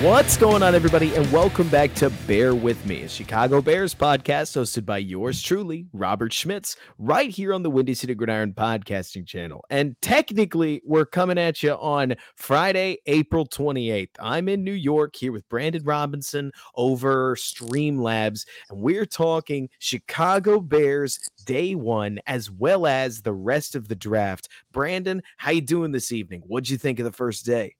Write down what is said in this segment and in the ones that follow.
What's going on, everybody, and welcome back to Bear With Me, a Chicago Bears podcast hosted by yours truly, Robert Schmitz, right here on the Windy City Gridiron podcasting channel. And technically, we're coming at you on Friday, April 28th. I'm in New York here with Brandon Robinson over Streamlabs, and we're talking Chicago Bears day one as well as the rest of the draft. Brandon, how you doing this evening? What'd you think of the first day?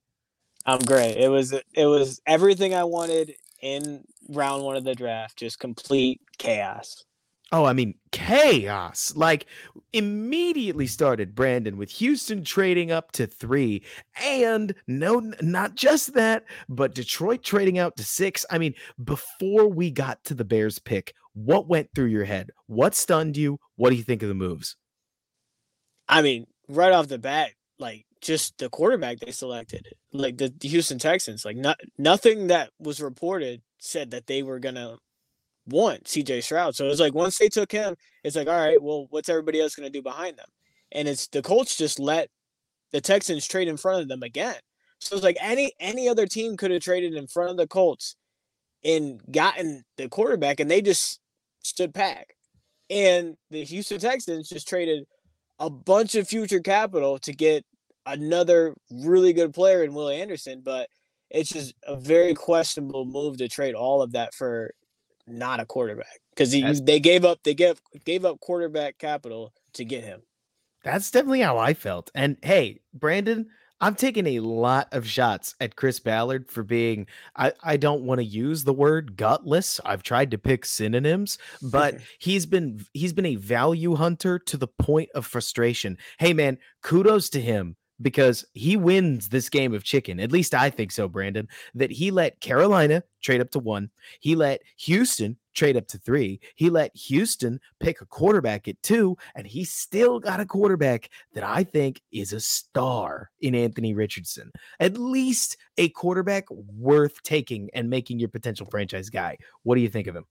I'm great. It was it was everything I wanted in round one of the draft. Just complete chaos. Oh, I mean, chaos. Like immediately started Brandon with Houston trading up to three. And no, not just that, but Detroit trading out to six. I mean, before we got to the Bears pick, what went through your head? What stunned you? What do you think of the moves? I mean, right off the bat, like just the quarterback they selected, like the, the Houston Texans. Like not nothing that was reported said that they were gonna want CJ Stroud. So it's like once they took him, it's like all right, well, what's everybody else gonna do behind them? And it's the Colts just let the Texans trade in front of them again. So it's like any any other team could have traded in front of the Colts and gotten the quarterback, and they just stood back. And the Houston Texans just traded a bunch of future capital to get another really good player in Willie Anderson, but it's just a very questionable move to trade all of that for not a quarterback because they gave up they gave gave up quarterback capital to get him. That's definitely how I felt. And hey, Brandon, I'm taking a lot of shots at Chris Ballard for being I, I don't want to use the word gutless. I've tried to pick synonyms, but he's been he's been a value hunter to the point of frustration. Hey man, kudos to him because he wins this game of chicken. At least I think so, Brandon. That he let Carolina trade up to one, he let Houston trade up to three, he let Houston pick a quarterback at two, and he still got a quarterback that I think is a star in Anthony Richardson. At least a quarterback worth taking and making your potential franchise guy. What do you think of him?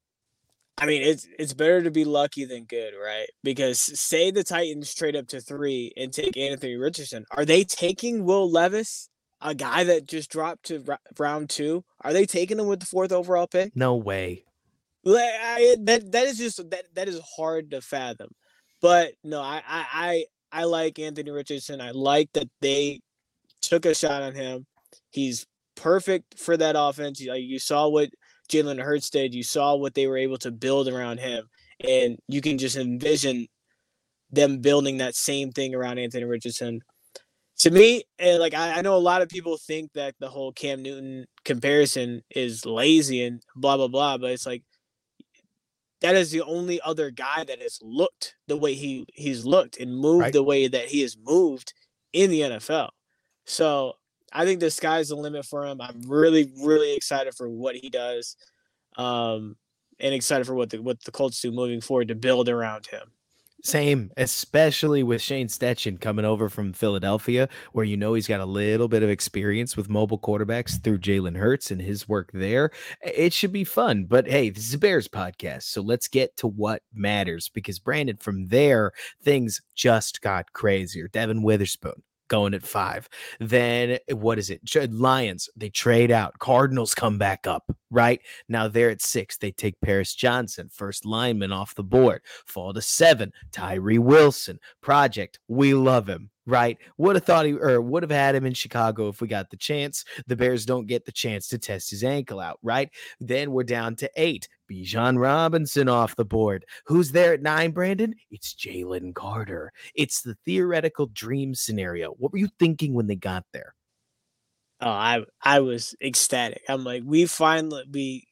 I mean, it's it's better to be lucky than good, right? Because say the Titans trade up to three and take Anthony Richardson, are they taking Will Levis, a guy that just dropped to round two? Are they taking him with the fourth overall pick? No way. I, that that is just that that is hard to fathom. But no, I I I, I like Anthony Richardson. I like that they took a shot on him. He's perfect for that offense. You, you saw what Jalen Hurts did. You saw what they were able to build around him, and you can just envision them building that same thing around Anthony Richardson. To me, and like I, I know a lot of people think that the whole Cam Newton comparison is lazy and blah blah blah, but it's like that is the only other guy that has looked the way he he's looked and moved right. the way that he has moved in the NFL. So I think the sky's the limit for him. I'm really, really excited for what he does, um, and excited for what the what the Colts do moving forward to build around him. Same, especially with Shane Steichen coming over from Philadelphia, where you know he's got a little bit of experience with mobile quarterbacks through Jalen Hurts and his work there. It should be fun. But hey, this is a Bears podcast, so let's get to what matters because Brandon, from there, things just got crazier. Devon Witherspoon going at five. Then eh, what is it? Lions, they trade out. Cardinals come back up, right? Now they're at six. They take Paris Johnson, first lineman off the board. Fall to seven. Tyree Wilson, project. We love him right? Would have thought he or would have had him in Chicago if we got the chance. The Bears don't get the chance to test his ankle out, right? Then we're down to eight. Bijan Robinson off the board. Who's there at nine, Brandon? It's Jalen Carter. It's the theoretical dream scenario. What were you thinking when they got there? Oh, I I was ecstatic. I'm like, we finally we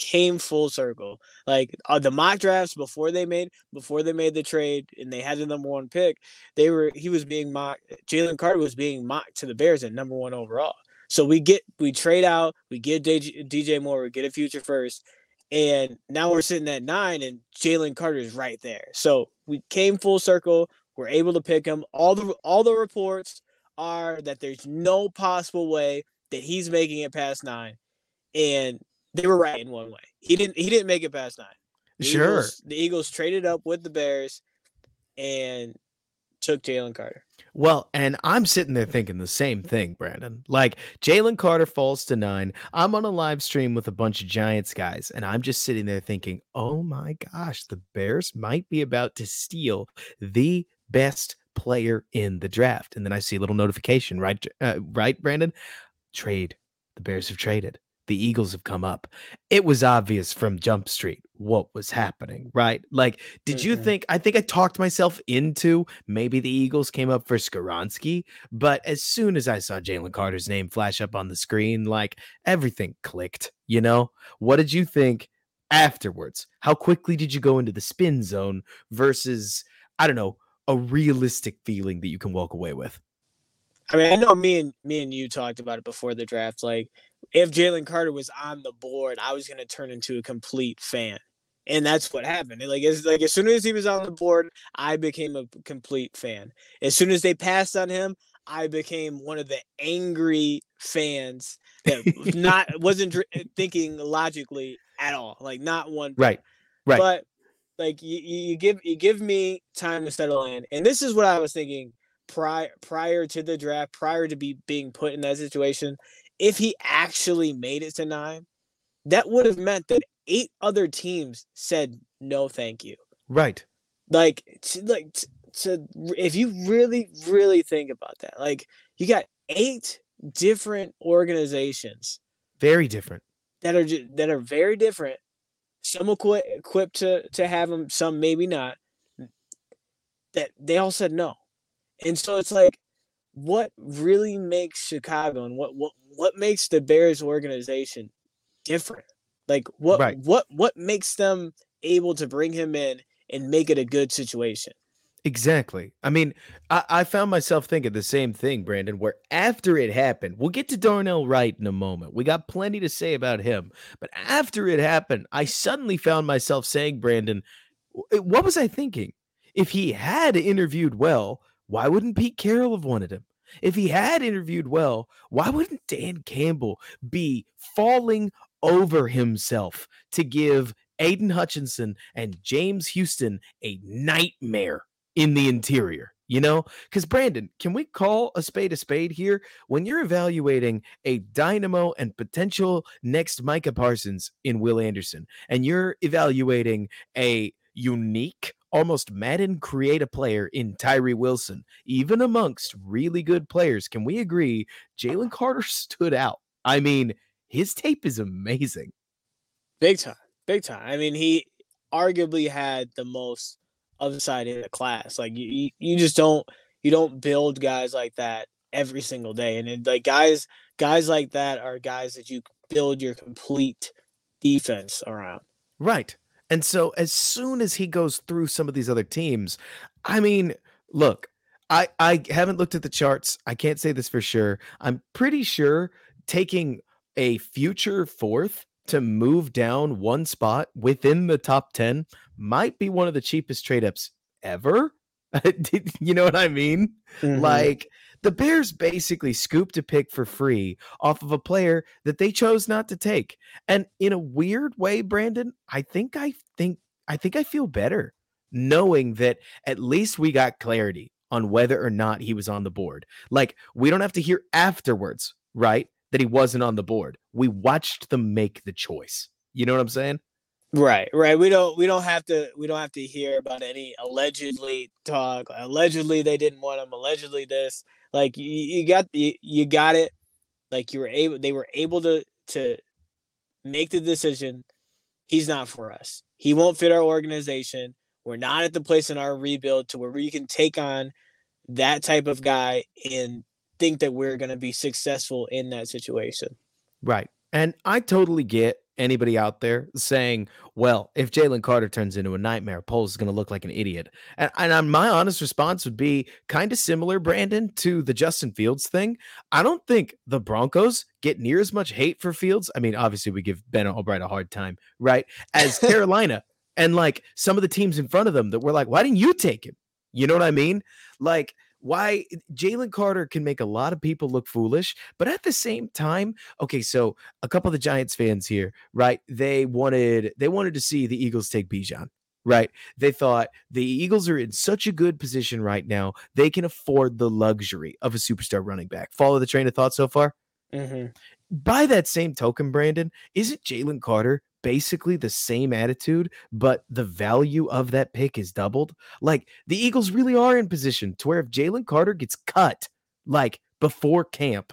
came full circle. Like uh, the mock drafts before they made before they made the trade and they had the number one pick, they were he was being mocked. Jalen Carter was being mocked to the Bears at number one overall. So we get we trade out, we get DJ, DJ Moore, we get a future first, and now we're sitting at nine, and Jalen Carter is right there. So we came full circle. We're able to pick him. All the all the reports are that there's no possible way that he's making it past nine, and they were right in one way. He didn't. He didn't make it past nine. The sure. Eagles, the Eagles traded up with the Bears and took Jalen Carter. Well, and I'm sitting there thinking the same thing, Brandon. Like Jalen Carter falls to nine. I'm on a live stream with a bunch of Giants guys, and I'm just sitting there thinking, oh my gosh, the Bears might be about to steal the best player in the draft. And then I see a little notification, right? Uh, right, Brandon? Trade. The Bears have traded the Eagles have come up. It was obvious from Jump Street what was happening, right? Like, did mm-hmm. you think? I think I talked myself into maybe the Eagles came up for Skoronski, but as soon as I saw Jalen Carter's name flash up on the screen, like everything clicked. You know, what did you think afterwards? How quickly did you go into the spin zone versus, I don't know, a realistic feeling that you can walk away with? I mean, I know me and me and you talked about it before the draft. Like, if Jalen Carter was on the board, I was gonna turn into a complete fan. And that's what happened. Like it's like as soon as he was on the board, I became a complete fan. As soon as they passed on him, I became one of the angry fans that not wasn't eh, thinking logically at all. Like not one. Right. Right. But like you, you give you give me time to settle in, and this is what I was thinking prior prior to the draft, prior to be being put in that situation if he actually made it to nine, that would have meant that eight other teams said no, thank you. Right. Like, to, like to, to if you really, really think about that, like you got eight different organizations, very different, that are that are very different. Some equi- equipped to to have them, some maybe not. That they all said no, and so it's like, what really makes Chicago and what what what makes the Bears organization different? Like what right. what what makes them able to bring him in and make it a good situation? Exactly. I mean, I, I, found myself thinking the same thing, Brandon, where after it happened, we'll get to Darnell Wright in a moment. We got plenty to say about him. But after it happened, I suddenly found myself saying, Brandon, what was I thinking? If he had interviewed well, why wouldn't Pete Carroll have wanted him? If he had interviewed well, why wouldn't Dan Campbell be falling over himself to give Aidan Hutchinson and James Houston a nightmare in the interior? You know, because Brandon, can we call a spade a spade here? When you're evaluating a dynamo and potential next Micah Parsons in Will Anderson, and you're evaluating a unique almost Madden create a player in Tyree Wilson, even amongst really good players. Can we agree Jalen Carter stood out? I mean, his tape is amazing. Big time. Big time. I mean, he arguably had the most upside in the class. Like you, you just don't you don't build guys like that every single day. And it, like guys guys like that are guys that you build your complete defense around. Right. And so as soon as he goes through some of these other teams, I mean, look, I I haven't looked at the charts. I can't say this for sure. I'm pretty sure taking a future fourth to move down one spot within the top 10 might be one of the cheapest trade ups ever. you know what I mean? Mm-hmm. Like the Bears basically scooped a pick for free off of a player that they chose not to take. And in a weird way, Brandon, I think I think I think I feel better knowing that at least we got clarity on whether or not he was on the board. Like we don't have to hear afterwards, right? That he wasn't on the board. We watched them make the choice. You know what I'm saying? Right, right. We don't we don't have to we don't have to hear about any allegedly talk. Allegedly they didn't want him. Allegedly this. Like you, you got you, you got it. Like you were able they were able to to make the decision. He's not for us. He won't fit our organization. We're not at the place in our rebuild to where we can take on that type of guy and think that we're going to be successful in that situation. Right. And I totally get anybody out there saying, well, if Jalen Carter turns into a nightmare, Poles is going to look like an idiot. And, and my honest response would be kind of similar, Brandon, to the Justin Fields thing. I don't think the Broncos get near as much hate for Fields. I mean, obviously, we give Ben Albright a hard time, right? As Carolina and like some of the teams in front of them that were like, why didn't you take him? You know what I mean? Like, why Jalen Carter can make a lot of people look foolish, but at the same time, okay, so a couple of the Giants fans here, right? They wanted they wanted to see the Eagles take Bijan, right? They thought the Eagles are in such a good position right now, they can afford the luxury of a superstar running back. Follow the train of thought so far? Mm-hmm. By that same token, Brandon, isn't Jalen Carter basically the same attitude, but the value of that pick is doubled. Like the Eagles really are in position to where if Jalen Carter gets cut, like before camp,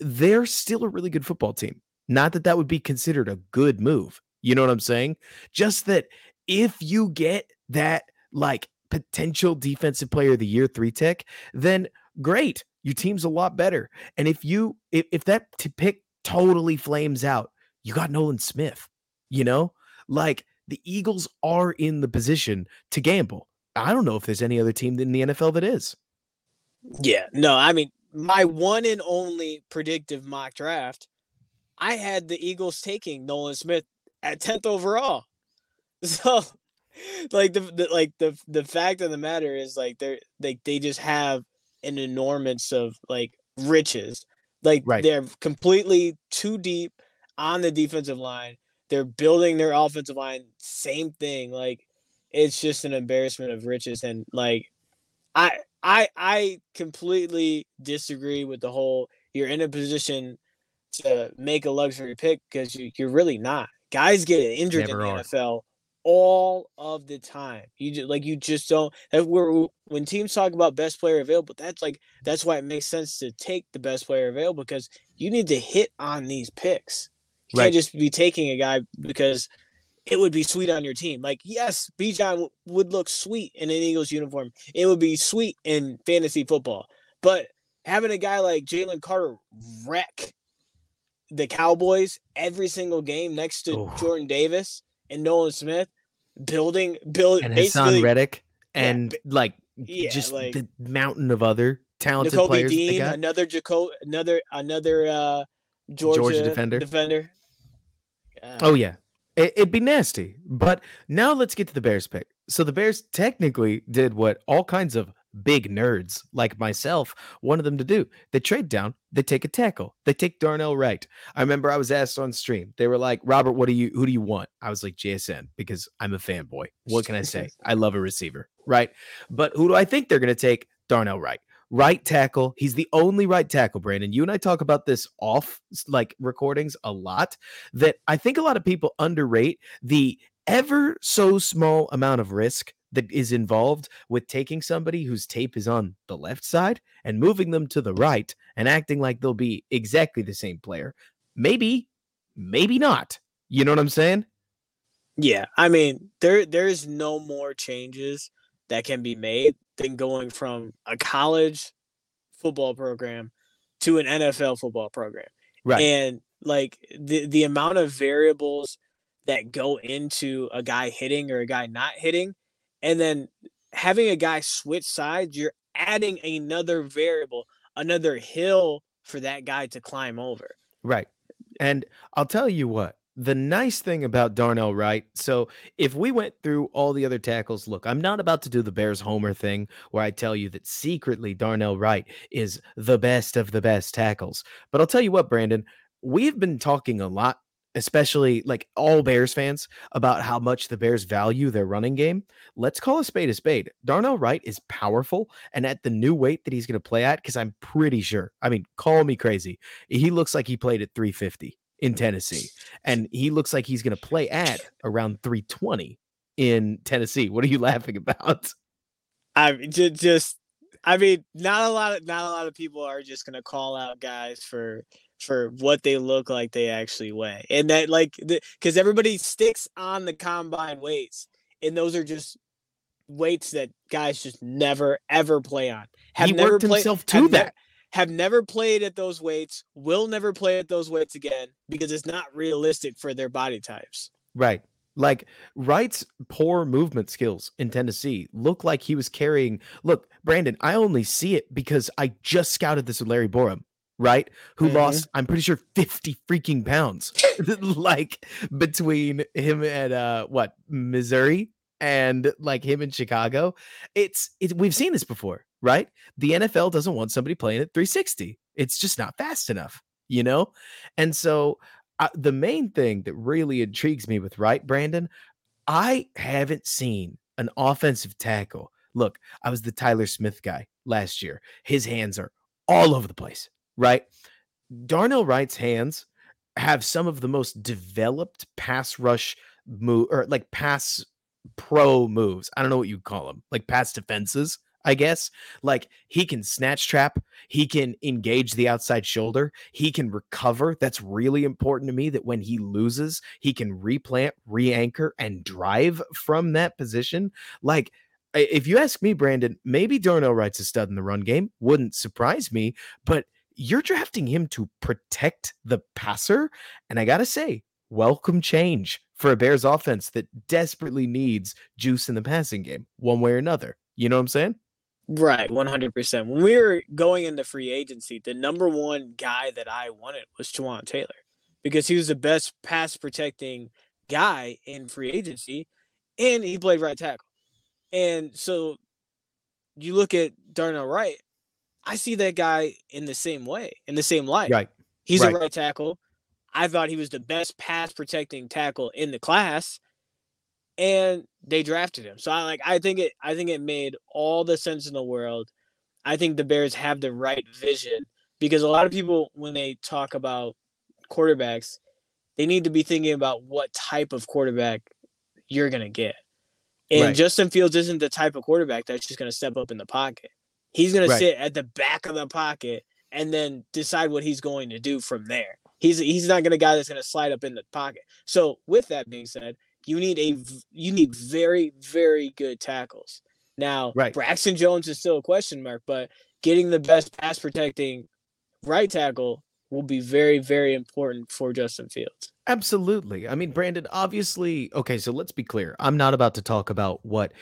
they're still a really good football team. Not that that would be considered a good move. You know what I'm saying? Just that if you get that like potential defensive player of the year three tech, then great. Your team's a lot better. And if you if, if that pick totally flames out, you got Nolan Smith. You know, like the Eagles are in the position to gamble. I don't know if there's any other team in the NFL that is. Yeah, no, I mean, my one and only predictive mock draft, I had the Eagles taking Nolan Smith at 10th overall. So like the, the like the the fact of the matter is like they're like they just have an enormous of like riches. Like right. they're completely too deep on the defensive line. They're building their offensive line. Same thing. Like it's just an embarrassment of riches. And like I I I completely disagree with the whole you're in a position to make a luxury pick because you, you're really not. Guys get injured Never in the are. NFL all of the time. You just like you just don't. Where when teams talk about best player available, that's like that's why it makes sense to take the best player available because you need to hit on these picks. You right. can't just be taking a guy because it would be sweet on your team. Like, yes, Bijan w- would look sweet in an Eagles uniform. It would be sweet in fantasy football. But having a guy like Jalen Carter wreck the Cowboys every single game next to oh. Jordan Davis and Nolan Smith, building, build, and Haason Reddick, and yeah, like yeah, just like, the mountain of other talented players. Dean, another Jaco, another another uh, Georgia, Georgia defender. Defender. Uh, oh yeah, it, would be nasty. But now let's get to the Bears pick. So the Bears technically did what all kinds of big nerds like myself wanted them to do. They trade down, they take a tackle, they take Darnell Wright. I remember I was asked on stream, they were like, Robert, what do you who do you want? I was like, JSN, because I'm a fanboy. What can I say? I love a receiver, right? But who do I think they're gonna take? Darnell Wright right tackle. He's the only right tackle, Brandon. You and I talk about this off like recordings a lot that I think a lot of people underrate the ever so small amount of risk that is involved with taking somebody whose tape is on the left side and moving them to the right and acting like they'll be exactly the same player. Maybe, maybe not. You know what I'm saying? Yeah, I mean, there there's no more changes that can be made than going from a college football program to an NFL football program. Right. And like the the amount of variables that go into a guy hitting or a guy not hitting and then having a guy switch sides, you're adding another variable, another hill for that guy to climb over. Right. And I'll tell you what, the nice thing about Darnell Wright, so if we went through all the other tackles, look, I'm not about to do the Bears Homer thing where I tell you that secretly Darnell Wright is the best of the best tackles. But I'll tell you what, Brandon, we've been talking a lot, especially like all Bears fans, about how much the Bears value their running game. Let's call a spade a spade. Darnell Wright is powerful, and at the new weight that he's going to play at, because I'm pretty sure, I mean, call me crazy, he looks like he played at 350 in Tennessee. And he looks like he's going to play at around 320 in Tennessee. What are you laughing about? I just, just I mean, not a lot of not a lot of people are just going to call out guys for for what they look like they actually weigh. And that like cuz everybody sticks on the combine weights and those are just weights that guys just never ever play on. Have he never worked played, himself to that. have never played at those weights, will never play at those weights again because it's not realistic for their body types. Right. Like Wright's poor movement skills in Tennessee look like he was carrying. Look, Brandon, I only see it because I just scouted this with Larry Borom, right? Who mm-hmm. lost, I'm pretty sure, 50 freaking pounds. like between him and uh what Missouri and like him in Chicago. It's it we've seen this before, right? The NFL doesn't want somebody playing at 360. It's just not fast enough, you know? And so uh, the main thing that really intrigues me with Wright, Brandon, I haven't seen an offensive tackle. Look, I was the Tyler Smith guy last year. His hands are all over the place, right? Darnell Wright's hands have some of the most developed pass rush move or like pass pro moves. I don't know what you call them, like pass defenses I guess. Like he can snatch trap, he can engage the outside shoulder, he can recover. That's really important to me that when he loses, he can replant, re anchor, and drive from that position. Like, if you ask me, Brandon, maybe Darnell Wright's a stud in the run game. Wouldn't surprise me, but you're drafting him to protect the passer. And I got to say, welcome change for a Bears offense that desperately needs juice in the passing game, one way or another. You know what I'm saying? Right, 100%. When we were going into free agency, the number one guy that I wanted was Jawaan Taylor because he was the best pass protecting guy in free agency and he played right tackle. And so you look at Darnell Wright, I see that guy in the same way, in the same light. Right. He's right. a right tackle. I thought he was the best pass protecting tackle in the class and they drafted him. So I like I think it I think it made all the sense in the world. I think the Bears have the right vision because a lot of people when they talk about quarterbacks, they need to be thinking about what type of quarterback you're going to get. And right. Justin Fields isn't the type of quarterback that's just going to step up in the pocket. He's going right. to sit at the back of the pocket and then decide what he's going to do from there. He's he's not going to guy that's going to slide up in the pocket. So with that being said, you need a you need very very good tackles. Now, right. Braxton Jones is still a question mark, but getting the best pass protecting right tackle will be very very important for Justin Fields. Absolutely. I mean, Brandon, obviously, okay, so let's be clear. I'm not about to talk about what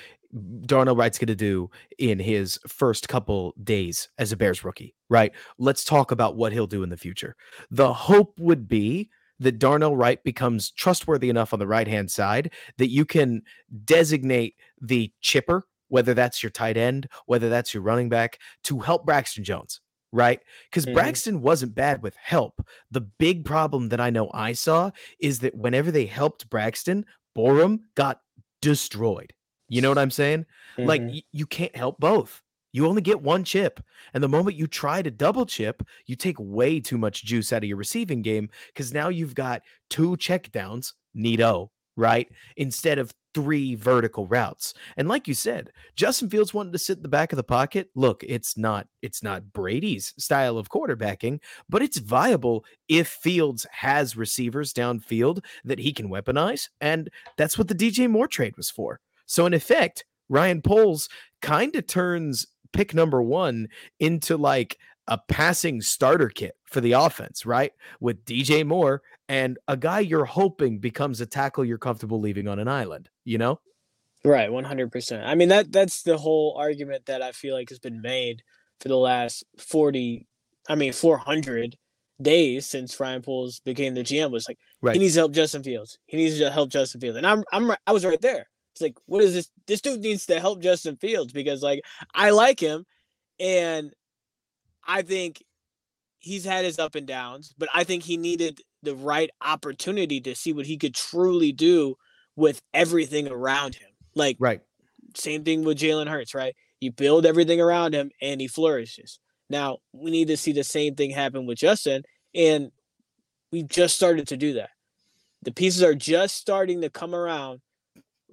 Darnell Wright's going to do in his first couple days as a Bears rookie, right? Let's talk about what he'll do in the future. The hope would be that Darnell Wright becomes trustworthy enough on the right hand side that you can designate the chipper, whether that's your tight end, whether that's your running back, to help Braxton Jones, right? Because mm-hmm. Braxton wasn't bad with help. The big problem that I know I saw is that whenever they helped Braxton, Borom got destroyed. You know what I'm saying? Mm-hmm. Like y- you can't help both. You only get one chip. And the moment you try to double chip, you take way too much juice out of your receiving game because now you've got two check downs, neato, right? Instead of three vertical routes. And like you said, Justin Fields wanted to sit in the back of the pocket. Look, it's not it's not Brady's style of quarterbacking, but it's viable if Fields has receivers downfield that he can weaponize. And that's what the DJ Moore trade was for. So in effect, Ryan Poles kind of turns pick number one into like a passing starter kit for the offense, right? With DJ Moore and a guy you're hoping becomes a tackle you're comfortable leaving on an island, you know? Right, 100%. I mean that that's the whole argument that I feel like has been made for the last 40 I mean 400 days since Ryan Poles became the GM was like right. he needs to help Justin Fields. He needs to help Justin Fields. And I'm I'm I was right there. It's like, what is this? This dude needs to help Justin Fields because, like, I like him, and I think he's had his up and downs, but I think he needed the right opportunity to see what he could truly do with everything around him. Like, right. Same thing with Jalen Hurts, right? You build everything around him, and he flourishes. Now we need to see the same thing happen with Justin, and we've just started to do that. The pieces are just starting to come around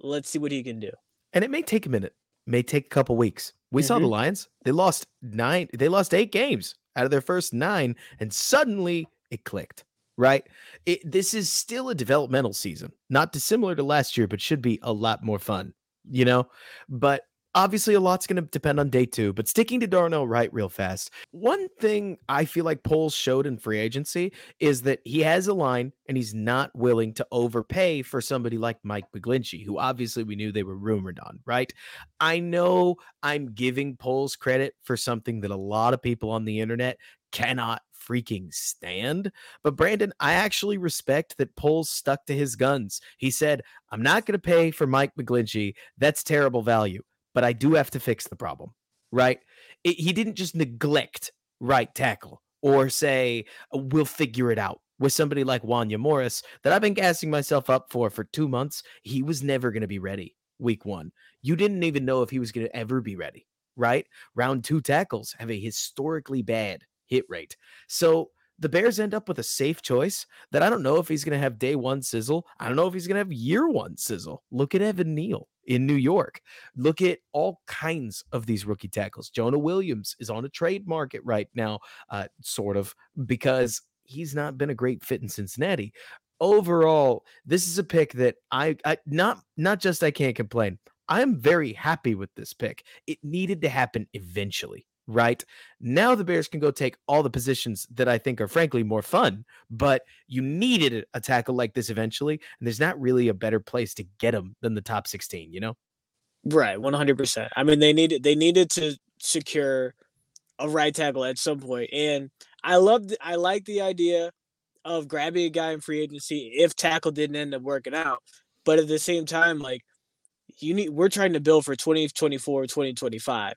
Let's see what he can do. And it may take a minute, may take a couple weeks. We mm-hmm. saw the mm-hmm. Lions. They lost nine, they lost eight games out of their first nine, and suddenly it clicked, right? It, this is still a developmental season, not dissimilar to last year, but should be a lot more fun, you know? But obviously a lot's going to depend on day two, but sticking to Darnell Wright real fast. One thing I feel like Poles showed in free agency is that he has a line and he's not willing to overpay for somebody like Mike McGlinchey, who obviously we knew they were rumored on, right? I know I'm giving Poles credit for something that a lot of people on the internet cannot freaking stand. But Brandon, I actually respect that Poles stuck to his guns. He said, I'm not going to pay for Mike McGlinchey. That's terrible value, but I do have to fix the problem, right? It, he didn't just neglect right tackle or say, uh, we'll figure it out with somebody like Wanya Morris that I've been gassing myself up for for two months. He was never going to be ready week one. You didn't even know if he was going to ever be ready, right? Round two tackles have a historically bad hit rate. So the Bears end up with a safe choice that I don't know if he's going to have day one sizzle. I don't know if he's going to have year one sizzle. Look at Evan Neal in New York. Look at all kinds of these rookie tackles. Jonah Williams is on a trade market right now, uh, sort of, because he's not been a great fit in Cincinnati. Overall, this is a pick that I, I not not just I can't complain. I'm very happy with this pick. It needed to happen eventually right? Now the Bears can go take all the positions that I think are frankly more fun, but you needed a tackle like this eventually, and there's not really a better place to get them than the top 16, you know? Right, 100%. I mean, they needed they needed to secure a right tackle at some point, and I love I like the idea of grabbing a guy in free agency if tackle didn't end up working out, but at the same time, like you need we're trying to build for 2024 2025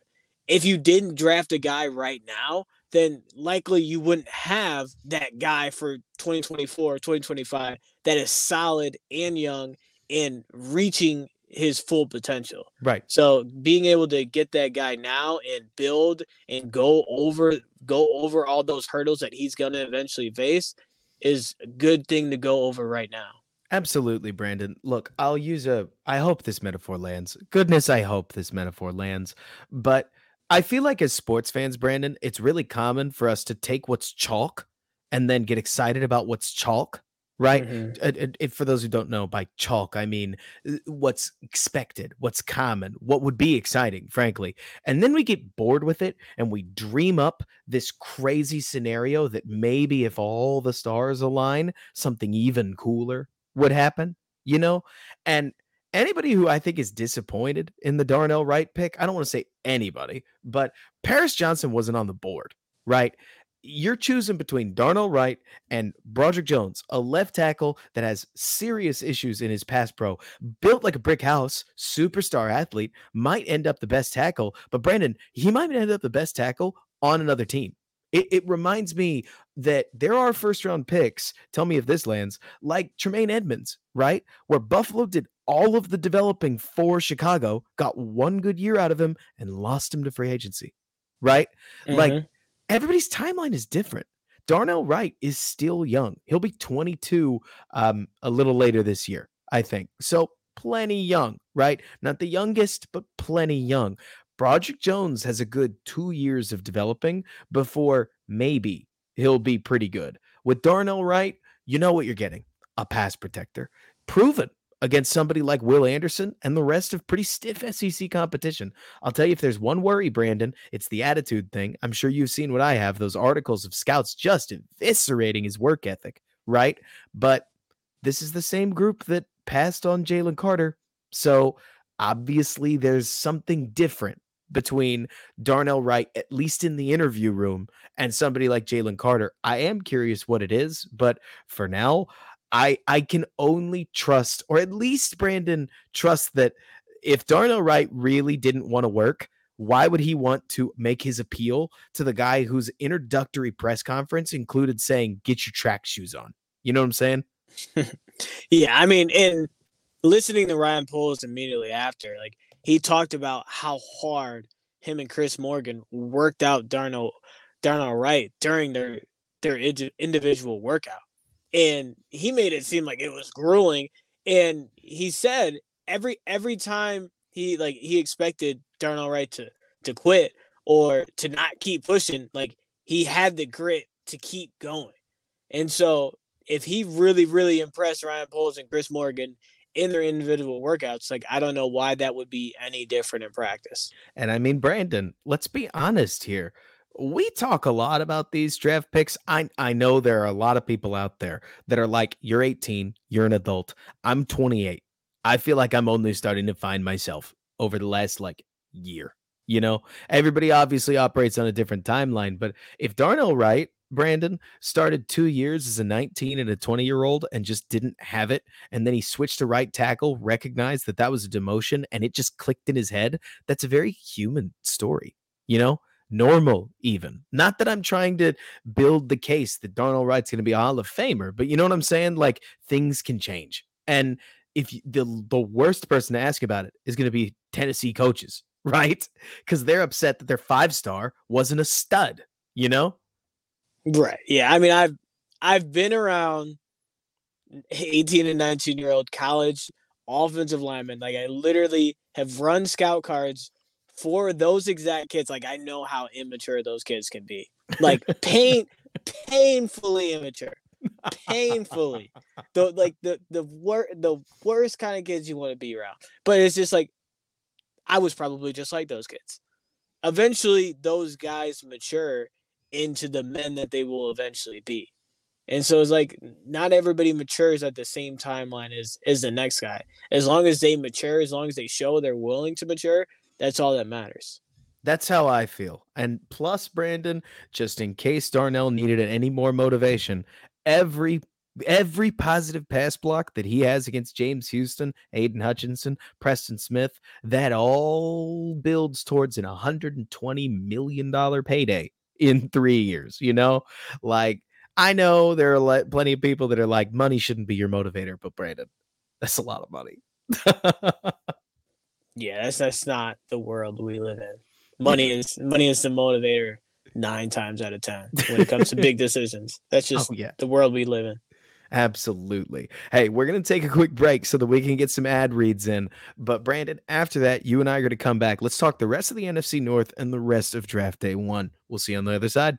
if you didn't draft a guy right now, then likely you wouldn't have that guy for 2024, 2025 that is solid and young and reaching his full potential. Right. So being able to get that guy now and build and go over go over all those hurdles that he's going to eventually face is a good thing to go over right now. Absolutely, Brandon. Look, I'll use a I hope this metaphor lands. Goodness, I hope this metaphor lands. But I feel like as sports fans, Brandon, it's really common for us to take what's chalk and then get excited about what's chalk, right? Mm-hmm. And, for those who don't know, by chalk, I mean uh, what's expected, what's common, what would be exciting, frankly. And then we get bored with it and we dream up this crazy scenario that maybe if all the stars align, something even cooler would happen, you know? And anybody who I think is disappointed in the Darnell Wright pick, I don't want to say anybody, but Paris Johnson wasn't on the board, right? You're choosing between Darnell Wright and Broderick Jones, a left tackle that has serious issues in his pass pro, built like a brick house, superstar athlete, might end up the best tackle, but Brandon, he might end up the best tackle on another team. It, it, reminds me that there are first round picks. Tell me if this lands like Tremaine Edmunds, right? Where Buffalo did all of the developing for Chicago, got one good year out of him, and lost him to free agency. Right? Mm-hmm. Like everybody's timeline is different. Darnell Wright is still young. He'll be 22 um, a little later this year, I think. So plenty young, right? Not the youngest, but plenty young. Broderick Jones has a good two years of developing before maybe he'll be pretty good. With Darnell Wright, you know what you're getting a pass protector. Proven against somebody like Will Anderson and the rest of pretty stiff SEC competition. I'll tell you if there's one worry, Brandon, it's the attitude thing. I'm sure you've seen what I have those articles of scouts just eviscerating his work ethic, right? But this is the same group that passed on Jalen Carter. So obviously there's something different between Darnell Wright, at least in the interview room, and somebody like Jalen Carter. I am curious what it is, but for now, I I can only trust, or at least Brandon trust that if Darnell Wright really didn't want to work, why would he want to make his appeal to the guy whose introductory press conference included saying, "Get your track shoes on"? You know what I'm saying? yeah, I mean, in listening to Ryan Poles immediately after, like he talked about how hard him and Chris Morgan worked out Darnell Darnell Wright during their their individual workout and he made it seem like it was grueling. And he said every every time he like he expected Darnell Wright to to quit or to not keep pushing, like he had the grit to keep going. And so if he really, really impressed Ryan Poles and Chris Morgan in their individual workouts. Like I don't know why that would be any different in practice. And I mean, Brandon, let's be honest here. We talk a lot about these draft picks. I I know there are a lot of people out there that are like, you're 18, you're an adult. I'm 28. I feel like I'm only starting to find myself over the last like year. You know, everybody obviously operates on a different timeline, but if Darnell Wright Brandon started two years as a 19 and a 20 year old and just didn't have it. And then he switched to right tackle, recognized that that was a demotion, and it just clicked in his head. That's a very human story, you know, normal, even. Not that I'm trying to build the case that Darnell Wright's going to be a Hall of Famer, but you know what I'm saying? Like things can change. And if you, the, the worst person to ask about it is going to be Tennessee coaches, right? Because they're upset that their five star wasn't a stud, you know? Right. Yeah. I mean, I've I've been around 18 and 19 year old college offensive linemen. Like I literally have run scout cards for those exact kids. Like I know how immature those kids can be. Like pain painfully immature. Painfully. The like the the wor- the worst kind of kids you want to be around. But it's just like I was probably just like those kids. Eventually those guys mature into the men that they will eventually be. And so it's like not everybody matures at the same timeline as as the next guy. As long as they mature, as long as they show they're willing to mature, that's all that matters. That's how I feel. And plus, Brandon, just in case Darnell needed any more motivation, every every positive pass block that he has against James Houston, Aidan Hutchinson, Preston Smith, that all builds towards an $120 million payday in three years, you know? Like, I know there are le- plenty of people that are like, money shouldn't be your motivator, but Brandon, that's a lot of money. yeah, that's that's not the world we live in. Money is money is the motivator nine times out of ten when it comes to big decisions. That's just oh, yeah. the world we live in. Absolutely. Hey, we're going to take a quick break so that we can get some ad reads in. But Brandon, after that, you and I are going to come back. Let's talk the rest of the NFC North and the rest of draft day one. We'll see you on the other side.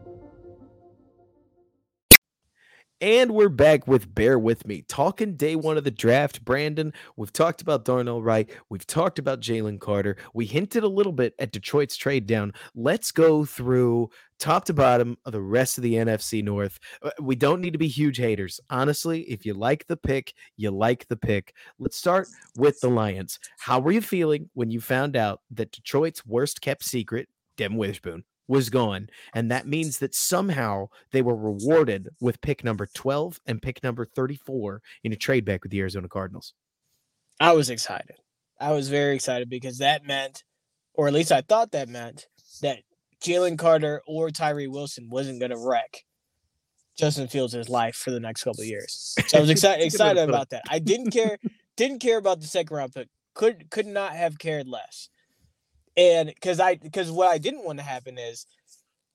And we're back with Bear With Me, talking day one of the draft. Brandon, we've talked about Darnell Wright. We've talked about Jalen Carter. We hinted a little bit at Detroit's trade down. Let's go through top to bottom of the rest of the NFC North. Uh, we don't need to be huge haters. Honestly, if you like the pick, you like the pick. Let's start with the Lions. How were you feeling when you found out that Detroit's worst kept secret, Devon Witherspoon, was gone. And that means that somehow they were rewarded with pick number 12 and pick number 34 in a trade back with the Arizona Cardinals. I was excited. I was very excited because that meant, or at least I thought that meant, that Jalen Carter or Tyree Wilson wasn't going to wreck Justin Fields' life for the next couple years. So I was excited excited about that. I didn't care didn't care about the second round pick. Could could not have cared less. And because I because what I didn't want to happen is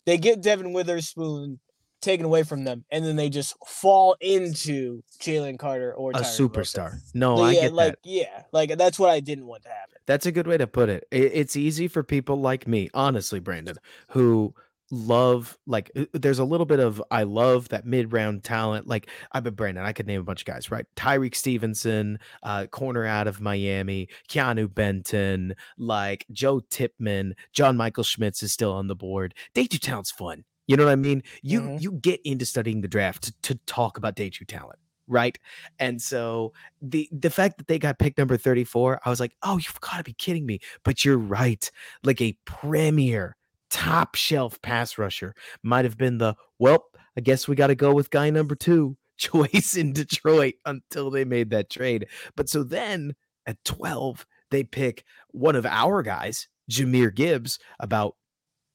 they get Devon Witherspoon taken away from them, and then they just fall into Jalen Carter or a superstar. Wilson. No, yeah, I get like that. yeah, like that's what I didn't want to happen. That's a good way to put it. It's easy for people like me, honestly, Brandon, who love like uh, there's a little bit of I love that mid round talent. Like I've been Brandon, I could name a bunch of guys, right? Tyrique Stevenson, uh, corner out of Miami, Keanu Benton, like Joe Tippmann, John Michael Schmitz is still on the board. Day two talent's fun. You know what I mean? You mm-hmm. you get into studying the draft to, to talk about day two talent right? And so the the fact that they got pick number 34, I was like, "Oh, you've got to be kidding me." But you're right. Like a premier top shelf pass rusher might have been the well, I guess we got to go with guy number two choice in Detroit until they made that trade. But so then at 12, they pick one of our guys, Jahmyr Gibbs, about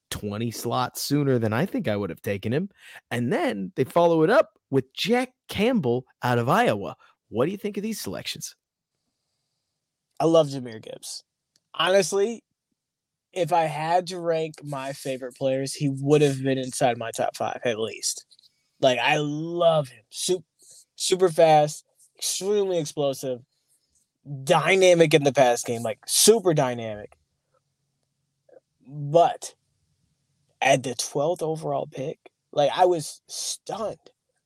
20 slots sooner than I think I would have taken him. And then they follow it up with Jack Campbell out of Iowa. What do you think of these selections? I love Jahmyr Gibbs. Honestly, if I had to rank my favorite players, he would have been inside my top five at least. Like I love him. Super, super fast, extremely explosive, dynamic in the pass game, like super dynamic. But at the 12th overall pick, like I was stunned.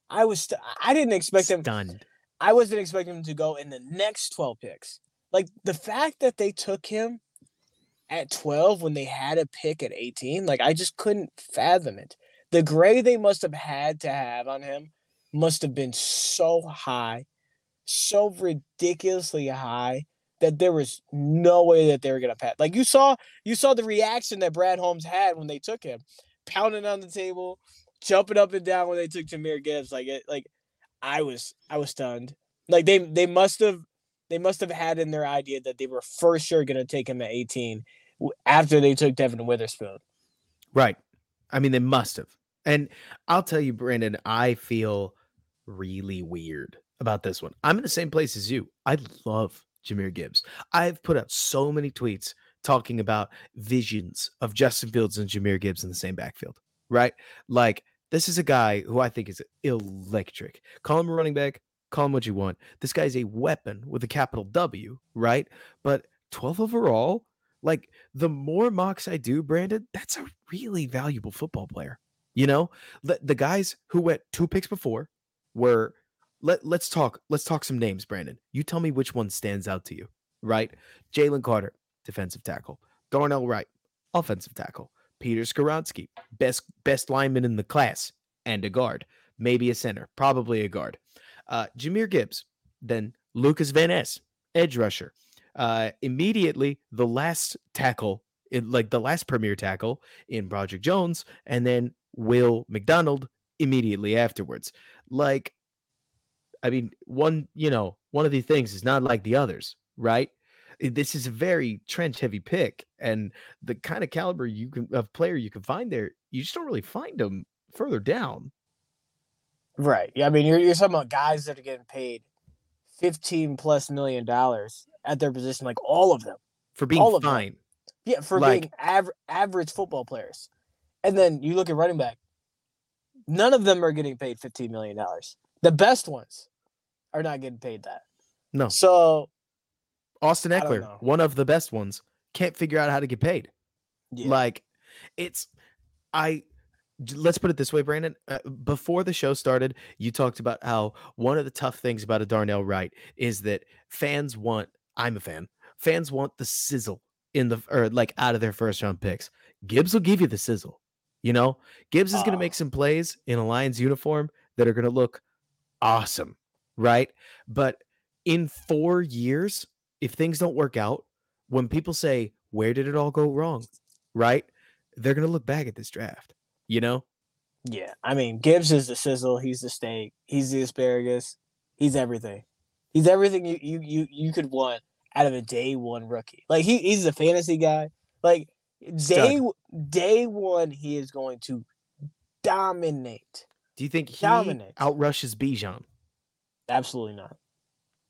I was st- I didn't expect him Stunned. I wasn't expecting him to go in the next 12 picks. Like the fact that they took him at 12 when they had a pick at 18, like I just couldn't fathom it. The grade they must have had to have on him must have been so high, so ridiculously high that there was no way that they were gonna pass. Like you saw, you saw the reaction that Brad Holmes had when they took him, pounding on the table, jumping up and down when they took Jahmyr Gibbs. Like it, like I was, I was stunned. Like they, they must have, they must have had in their idea that they were for sure gonna take him at 18 after they took Devon Witherspoon. Right. I mean, they must have. And I'll tell you, Brandon, I feel really weird about this one. I'm in the same place as you. I love Jahmyr Gibbs. I've put out so many tweets talking about visions of Justin Fields and Jahmyr Gibbs in the same backfield, right? Like, this is a guy who I think is electric. Call him a running back, call him what you want. This guy's a weapon with a capital W, right? But 12 overall, like the more mocks I do, Brandon, that's a really valuable football player. You know, the, the guys who went two picks before were let let's talk let's talk some names, Brandon. You tell me which one stands out to you, right? Jalen Carter, defensive tackle. Darnell Wright, offensive tackle. Peter Skoronski, best best lineman in the class and a guard, maybe a center, probably a guard. Uh, Jahmyr Gibbs, then Lucas Van Ness, edge rusher. Uh, immediately the last tackle, in, like the last premier tackle in Broderick Jones, and then Will McDonald immediately afterwards. Like, I mean, one, you know, one of these things is not like the others, right? This is a very trench heavy pick, and the kind of caliber you can of player you can find there, you just don't really find them further down. Right. Yeah. I mean, you're, you're talking about guys that are getting paid 15 plus million dollars at their position, like all of them. For being All of them. fine, Yeah, for Like- being aver- average football players. And then you look at running back. None of them are getting paid $15 million. The best ones are not getting paid that. no. So, Austin Ekeler, one of the best ones, can't figure out how to get paid. yeah. Like, it's I. Let's put it this way, Brandon. Uh, before the show started, you talked about how one of the tough things about a Darnell Wright is that fans want. I'm a fan. Fans want the sizzle in the or like out of their first round picks. Gibbs will give you the sizzle. You know, Gibbs is going to make some plays in a Lions uniform that are going to look awesome, right? But in four years, if things don't work out, when people say, Where did it all go wrong? Right? They're going to look back at this draft, you know? yeah. I mean, Gibbs is the sizzle. He's the steak. He's the asparagus. He's everything. He's everything you, you, you, you could want out of a day one rookie. Like, he, he's a fantasy guy. Like, day, day one, he is going to dominate. Do you think he Dominates. outrushes Bijan? Absolutely not.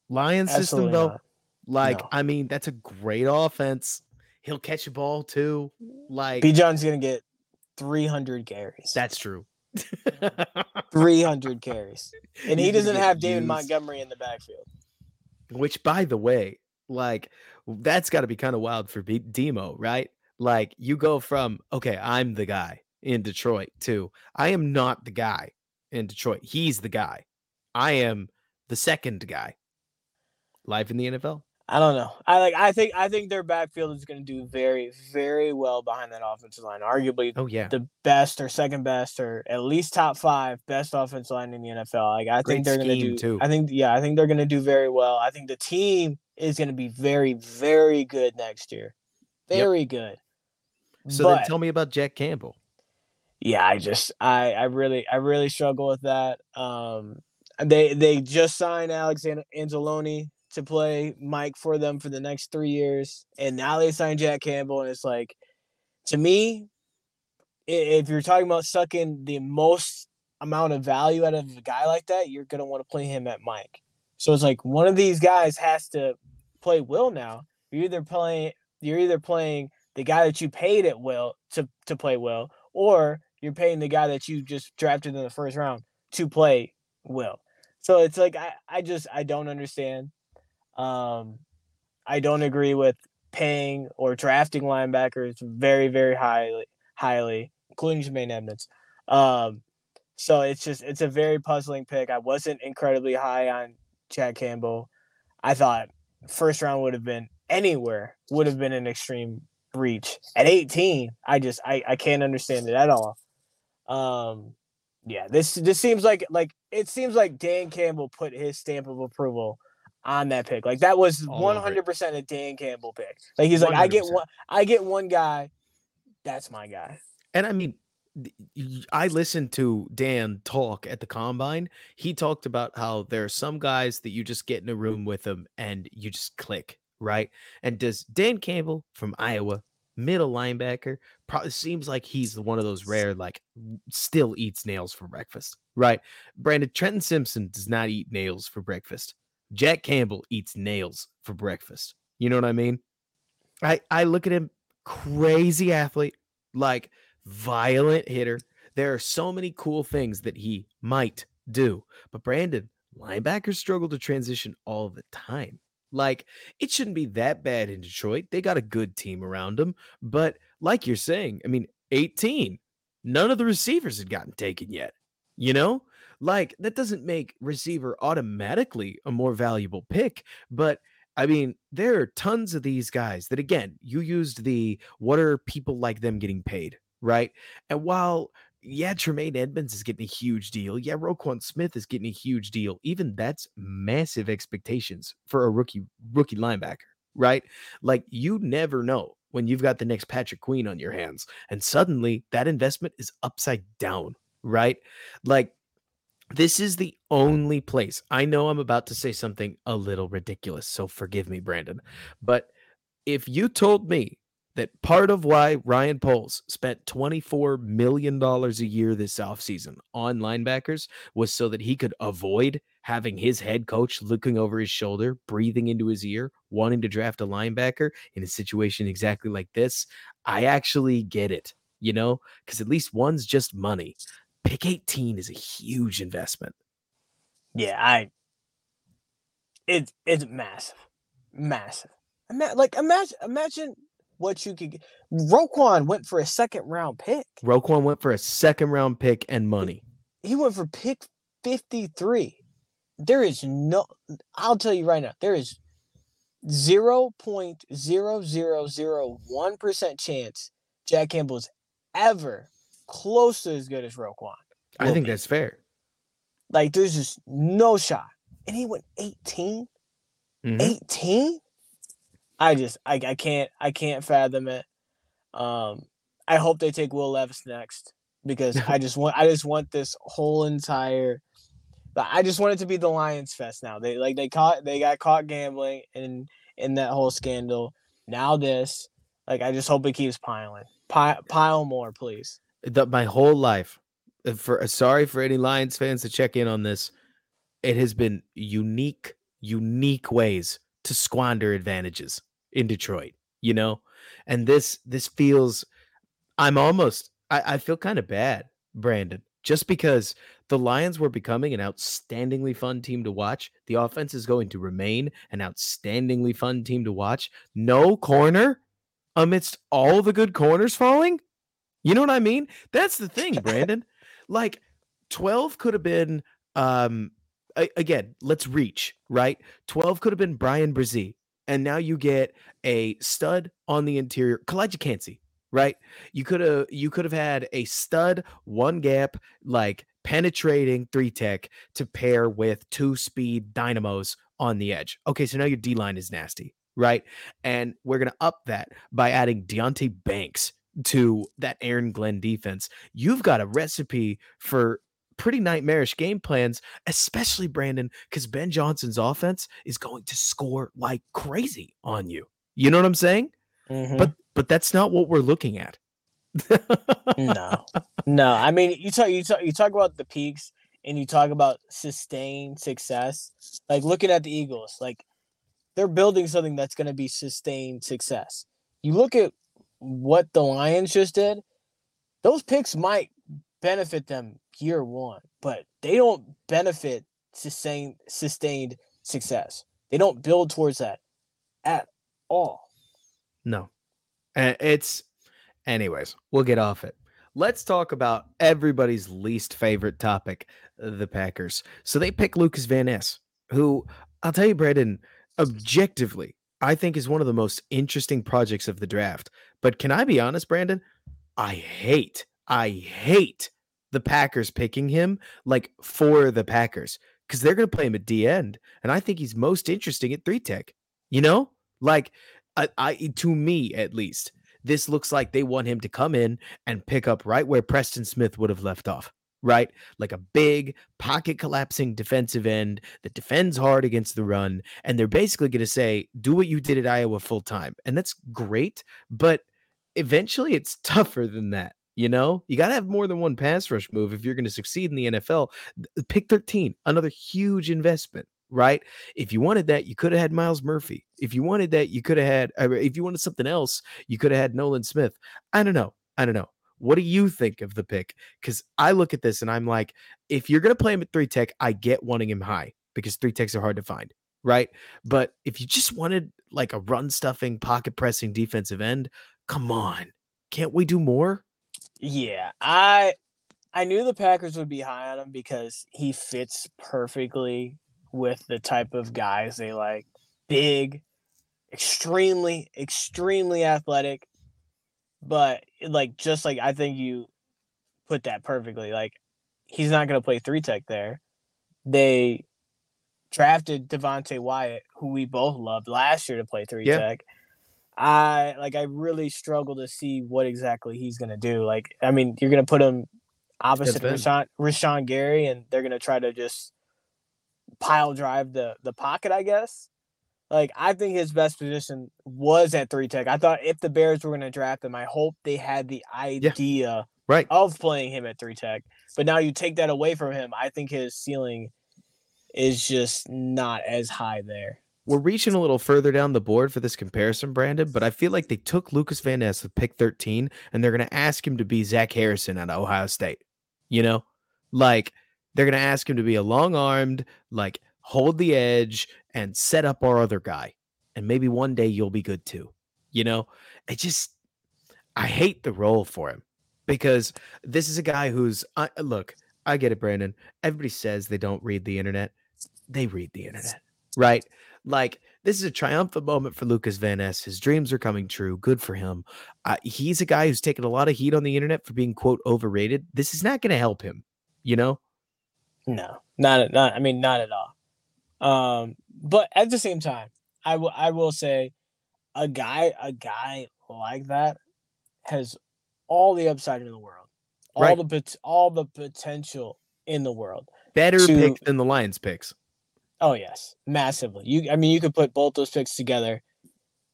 Lions system, Absolutely though, not. like, No. I mean, that's a great offense. He'll catch a ball too. Like, Bijan's gonna get 300 carries. that's true. 300 carries, and he He's doesn't have David used. Montgomery in the backfield. Which, by the way, like that's got to be kind of wild for B- Demo, right? Like you go from okay, I'm the guy in Detroit to I am not the guy in Detroit. He's the guy. I am the second guy. Live in the NFL. I don't know. I like. I think. I think their backfield is going to do very, very well behind that offensive line. Arguably Oh yeah, the best or second best or at least top five best offensive line in the NFL. Like I Great think they're going to do. too. I think. Yeah, I think they're going to do very well. I think the team is going to be very, very good next year. Yep. Very good. So but, then tell me about Jack Campbell. yeah, I just I I really I really struggle with that. Um they they just signed Alexander Angeloni to play Mike for them for the next 3 years and now they signed Jack Campbell and it's like to me if you're talking about sucking the most amount of value out of a guy like that, you're gonna want to play him at Mike. So it's like one of these guys has to play Will now. You're either playing you're either playing the guy that you paid at Will to to play Will, or you're paying the guy that you just drafted in the first round to play Will. So it's like I, I just I don't understand. Um I don't agree with paying or drafting linebackers very, very highly highly, including Tremaine Edmunds. Um so it's just it's a very puzzling pick. I wasn't incredibly high on Jack Campbell. I thought first round would have been anywhere would have been an extreme reach. At 18, I just I, I can't understand it at all. Um yeah, this this seems like like it seems like Dan Campbell put his stamp of approval on that pick. Like that was one hundred percent a Dan Campbell pick. Like he's like, 100%. I get one, I get one guy, that's my guy. And I mean, I listened to Dan talk at the combine. He talked about how there are some guys that you just get in a room with them and you just click, right? And does Dan Campbell from Iowa, middle linebacker, probably seems like he's one of those rare, like still eats nails for breakfast, right? Brandon Trenton Simpson does not eat nails for breakfast. Jack Campbell eats nails for breakfast. You know what I mean? I I look at him, crazy athlete, like violent hitter. There are so many cool things that he might do. But Brandon, linebackers struggle to transition all the time. Like, it shouldn't be that bad in Detroit. They got a good team around them. But like you're saying, I mean, 18, none of the receivers had gotten taken yet. You know, like that doesn't make receiver automatically a more valuable pick. But I mean, there are tons of these guys that, again, you used the what are people like them getting paid right? And while yeah, Tremaine Edmunds is getting a huge deal. Yeah, Roquan Smith is getting a huge deal. Even that's massive expectations for a rookie rookie linebacker, right? Like you never know when you've got the next Patrick Queen on your hands, and suddenly that investment is upside down, right? Like this is the only place. I know I'm about to say something a little ridiculous, so forgive me, Brandon. But if you told me that part of why Ryan Poles spent $24 million a year this offseason on linebackers was so that he could avoid having his head coach looking over his shoulder, breathing into his ear, wanting to draft a linebacker in a situation exactly like this. I actually get it, you know, because at least one's just money. Pick 18 is a huge investment. Yeah, I it's it's massive. Massive. Like imagine imagine what you could get. Roquan went for a second round pick. Roquan went for a second round pick and money. He went for pick 53. There is no, I'll tell you right now, there is 0.0001% chance Jack Campbell's ever close to as good as Roquan. I think be. that's fair. Like, there's just no shot. And he went 18? Mm-hmm. 18? I just I, I can't I can't fathom it. Um, I hope they take Will Levis next because I just want I just want this whole entire. I just want it to be the Lions Fest now. They like they caught they got caught gambling in in that whole scandal. Now this, like I just hope it keeps piling. Pile, pile more, please. The, my whole life, uh, for uh, sorry for any Lions fans to check in on this, it has been unique, unique ways to squander advantages in Detroit, you know? And this this feels I'm almost I, I feel kind of bad, Brandon, just because the Lions were becoming an outstandingly fun team to watch. The offense is going to remain an outstandingly fun team to watch. No corner amidst all the good corners falling. You know what I mean? That's the thing, Brandon. like 12 could have been um again, let's reach, right? 12 could have been Bryan Bresee and now you get a stud on the interior, Calijah Kancey, right? You could have you could have had a stud one gap like penetrating three tech to pair with two speed dynamos on the edge. Okay, so now your D line is nasty, right? And we're gonna up that by adding Deonte Banks to that Aaron Glenn defense. You've got a recipe for pretty nightmarish game plans, especially Brandon, because Ben Johnson's offense is going to score like crazy on you. You know what I'm saying? Mm-hmm. But but that's not what we're looking at. no, no. I mean, you talk, you talk, you talk about the peaks, and you talk about sustained success. Like looking at the Eagles, like they're building something that's going to be sustained success. You look at what the Lions just did; those picks might benefit them year one, but they don't benefit sustained sustained success. They don't build towards that at all. No. It's anyways, we'll get off it. Let's talk about everybody's least favorite topic, the Packers. So they pick Lucas Van Ness, who I'll tell you, Brandon, objectively, I think is one of the most interesting projects of the draft. But can I be honest, Brandon? I hate, I hate the Packers picking him like for the Packers because they're going to play him at D end, and I think he's most interesting at three tech. You know, like I, I to me at least, this looks like they want him to come in and pick up right where Preston Smith would have left off. Right, like a big pocket collapsing defensive end that defends hard against the run, and they're basically going to say, "Do what you did at Iowa full time," and that's great. But eventually, it's tougher than that. You know, you got to have more than one pass rush move if you're going to succeed in the NFL. Pick 13, another huge investment, right? If you wanted that, you could have had Myles Murphy. If you wanted that, you could have had, uh, if you wanted something else, you could have had Nolan Smith. I don't know. I don't know. What do you think of the pick? Because I look at this and I'm like, if you're going to play him at three tech, I get wanting him high because three techs are hard to find, right? But if you just wanted like a run stuffing, pocket pressing defensive end, come on. Can't we do more? Yeah, I I knew the Packers would be high on him because he fits perfectly with the type of guys they like. Big, extremely, extremely athletic, but like just like I think you put that perfectly. Like he's not going to play three tech there. They drafted Devonte Wyatt, who we both loved last year to play three yeah. tech. I like I really struggle to see what exactly he's gonna do. Like, I mean, you're gonna put him opposite Rashan, Rashan Gary, and they're gonna try to just pile drive the the pocket, I guess. Like, I think his best position was at three tech. I thought if the Bears were gonna draft him, I hope they had the idea yeah. right of playing him at three tech. But now you take that away from him, I think his ceiling is just not as high there we're reaching a little further down the board for this comparison, Brandon, but I feel like they took Lucas Van Ness with pick 13 and they're going to ask him to be Zach Harrison at Ohio State. You know, like they're going to ask him to be a long armed, like hold the edge and set up our other guy. And maybe one day you'll be good too. You know, it just, I hate the role for him because this is a guy who's, uh, look, I get it, Brandon. Everybody says they don't read the internet. They read the internet, right? Like this is a triumphant moment for Lucas Van Ness. His dreams are coming true. Good for him. Uh, he's a guy who's taken a lot of heat on the internet for being quote overrated. This is not going to help him. You know? No, not not. I mean, not at all. Um, but at the same time, I will I will say, a guy a guy like that has all the upside in the world, all right. the all the potential in the world. Better to, pick than the Lions picks. Oh yes, massively. You, I mean, you could put both those picks together.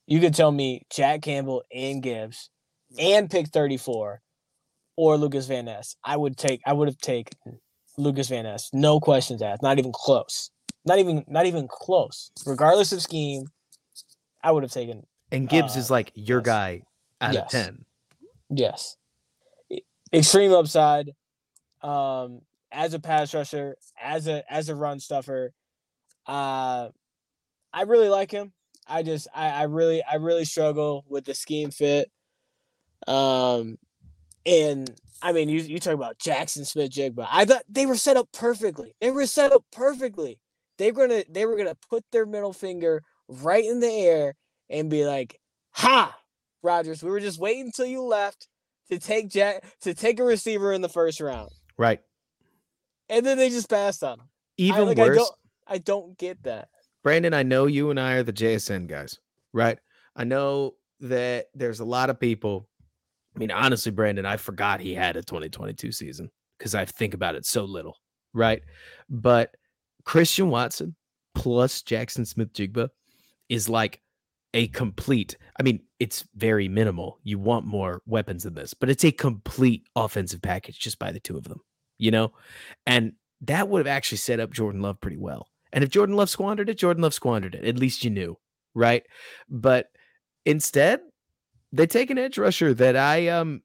You could tell me Jack Campbell and Gibbs, and pick thirty four, or Lucas Van Ness. I would take. I would have taken Lucas Van Ness. No questions asked. Not even close. Not even. Not even close. Regardless of scheme, I would have taken. And Gibbs uh, is like your yes. guy out yes. of ten. Yes. Extreme upside. Um, as a pass rusher, as a as a run stuffer, uh, I really like him. I just I, I really I really struggle with the scheme fit. Um, and I mean you you talk about Jackson Smith-Njigba. I thought they were set up perfectly. They were set up perfectly. They were gonna they were gonna put their middle finger right in the air and be like, "Ha, Rodgers, we were just waiting until you left to take Jack to take a receiver in the first round." Right. And then they just passed on him. Even I, like, worse. I don't get that. Brandon, I know you and I are the JSN guys, right? I know that there's a lot of people. I mean, honestly, Brandon, I forgot he had a 2022 season because I think about it so little, right? But Christian Watson plus Jackson Smith-Njigba is like a complete. I mean, it's very minimal. You want more weapons than this, but it's a complete offensive package just by the two of them, you know? And that would have actually set up Jordan Love pretty well. And if Jordan Love squandered it, Jordan Love squandered it. At least you knew, right? But instead, they take an edge rusher that I um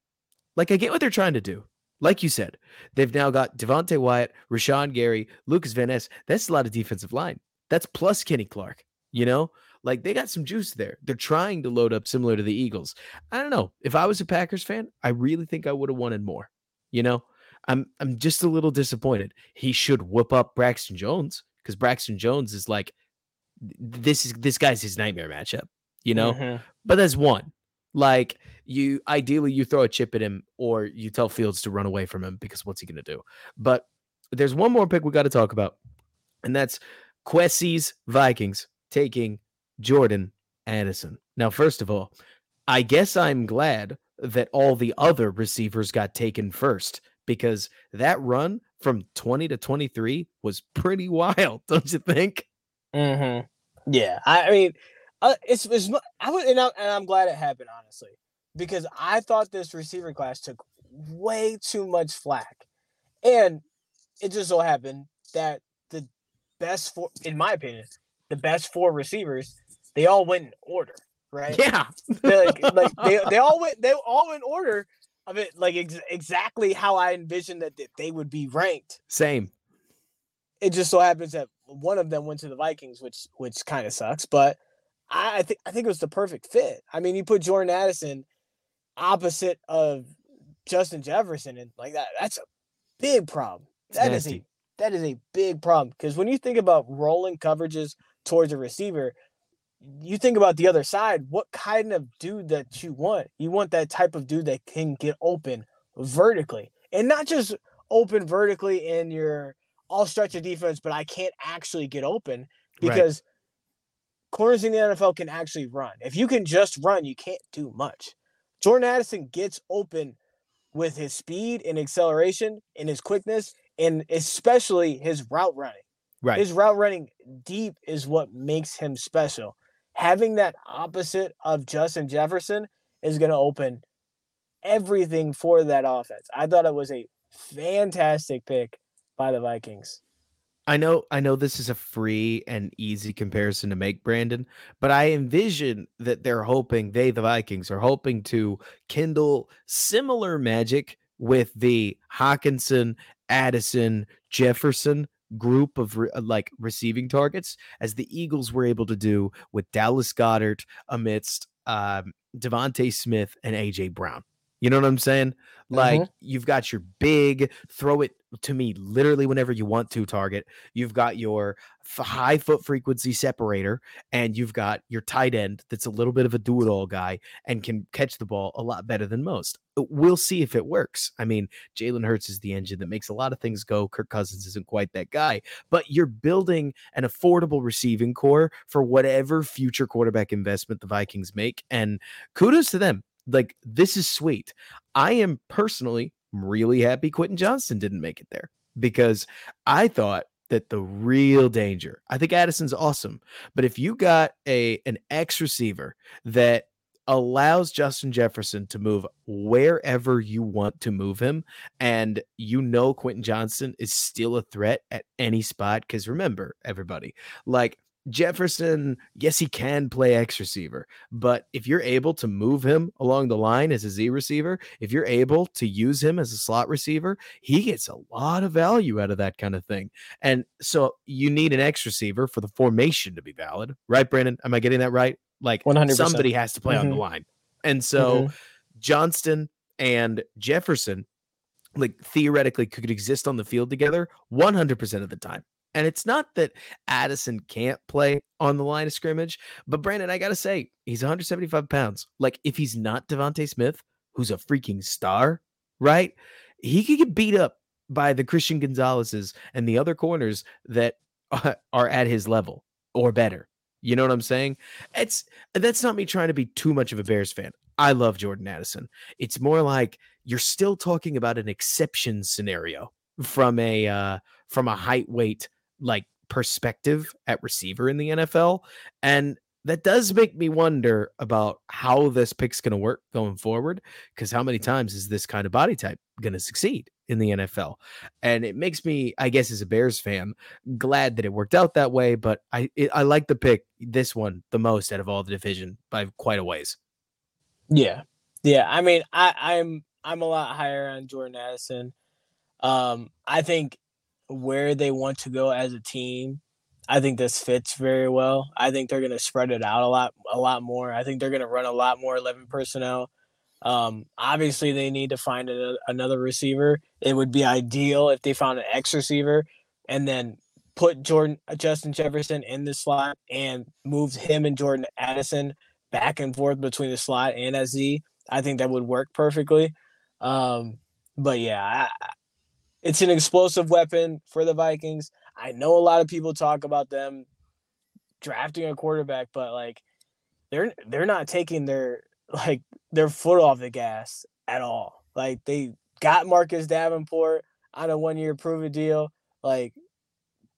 like I get what they're trying to do. Like you said, they've now got Devonte Wyatt, Rashan Gary, Lucas Van Ness. That's a lot of defensive line. That's plus Kenny Clark, you know? Like they got some juice there. They're trying to load up similar to the Eagles. I don't know. If I was a Packers fan, I really think I would have wanted more. You know, I'm I'm just a little disappointed. He should whoop up Braxton Jones because Braxton Jones is like this is this guy's his nightmare matchup, you know. Mm-hmm. But that's one. Like you ideally you throw a chip at him or you tell Fields to run away from him because what's he gonna do? But there's one more pick we got to talk about, and that's Kwesi's Vikings taking Jordan Addison. Now, first of all, I guess I'm glad that all the other receivers got taken first because that run from 20 to 23 was pretty wild, don't you think? Mm-hmm. Yeah, I, I mean, uh, it's, it's I would, and, I, and I'm glad it happened honestly because I thought this receiver class took way too much flack, and it just so happened that the best four, in my opinion, the best four receivers, they all went in order, right? Yeah, like, like they, they all went they all went in order, of it like ex- exactly how I envisioned that they would be ranked. Same. It just so happens that one of them went to the Vikings, which which kind of sucks. But I, I think I think it was the perfect fit. I mean, you put Jordan Addison opposite of Justin Jefferson, and like that, that's a big problem. It's that nasty. is a that is a big problem because when you think about rolling coverages towards a receiver, you think about the other side, what kind of dude that you want? You want that type of dude that can get open vertically and not just open vertically in your all stretch of defense, but I can't actually get open because right. corners in the NFL can actually run. If you can just run, you can't do much. Jordan Addison gets open with his speed and acceleration and his quickness and especially his route running. Right. His route running deep is what makes him special having that opposite of Justin Jefferson is going to open everything for that offense. I thought it was a fantastic pick by the Vikings. I know I know this is a free and easy comparison to make Brandon, but I envision that they're hoping they the Vikings are hoping to kindle similar magic with the Hockenson, Addison, Jefferson group of re- uh, like receiving targets as the Eagles were able to do with Dallas Goedert amidst um, DeVonta Smith and AJ Brown. You know what I'm saying? Like mm-hmm. you've got your big throw it to me literally whenever you want to target. You've got your f- high foot frequency separator and you've got your tight end that's a little bit of a do it all guy and can catch the ball a lot better than most. Uh, we'll see if it works. I mean, Jalen Hurts is the engine that makes a lot of things go. Kirk Cousins isn't quite that guy, but you're building an affordable receiving core for whatever future quarterback investment the Vikings make. And kudos to them like this is sweet. I am personally really happy Quentin Johnston didn't make it there because I thought that the real danger. I think Addison's awesome, but if you got a an X receiver that allows Justin Jefferson to move wherever you want to move him. And you know, Quentin Johnston is still a threat at any spot. Because remember, everybody, like Jefferson, yes, he can play X receiver, but if you're able to move him along the line as a Z receiver, if you're able to use him as a slot receiver, he gets a lot of value out of that kind of thing. And so you need an X receiver for the formation to be valid, right, Brandon? Am I getting that right? Like 100%. somebody has to play mm-hmm. on the mm-hmm. line. And so mm-hmm. Johnston and Jefferson, like theoretically, could exist on the field together 100% of the time. And it's not that Addison can't play on the line of scrimmage, but Brandon, I got to say, he's 175 pounds. Like, if he's not DeVonta Smith, who's a freaking star, right? He could get beat up by the Christian Gonzalez's and the other corners that are at his level or better. You know what I'm saying? It's that's not me trying to be too much of a Bears fan. I love Jordan Addison. It's more like you're still talking about an exception scenario from a uh, from a height weight like perspective at receiver in the NFL. And that does make me wonder about how this pick's going to work going forward. Because how many times is this kind of body type going to succeed in the NFL? And it makes me, I guess, as a Bears fan, glad that it worked out that way. But I, it, I like the pick, this one, the most out of all the division by quite a ways. Yeah, yeah. I mean, I, I'm I'm a lot higher on Jordan Addison. Um, I think where they want to go as a team I think this fits very well. I think they're going to spread it out a lot, a lot more. I think they're going to run a lot more 11 personnel. Um, obviously, they need to find a, another receiver. It would be ideal if they found an X receiver and then put Jordan Justin Jefferson in the slot and moved him and Jordan Addison back and forth between the slot and SZ. I think that would work perfectly. Um, but yeah, I, it's an explosive weapon for the Vikings. I know a lot of people talk about them drafting a quarterback, but like they're they're not taking their like their foot off the gas at all. Like they got Marcus Davenport on a one year prove it deal. Like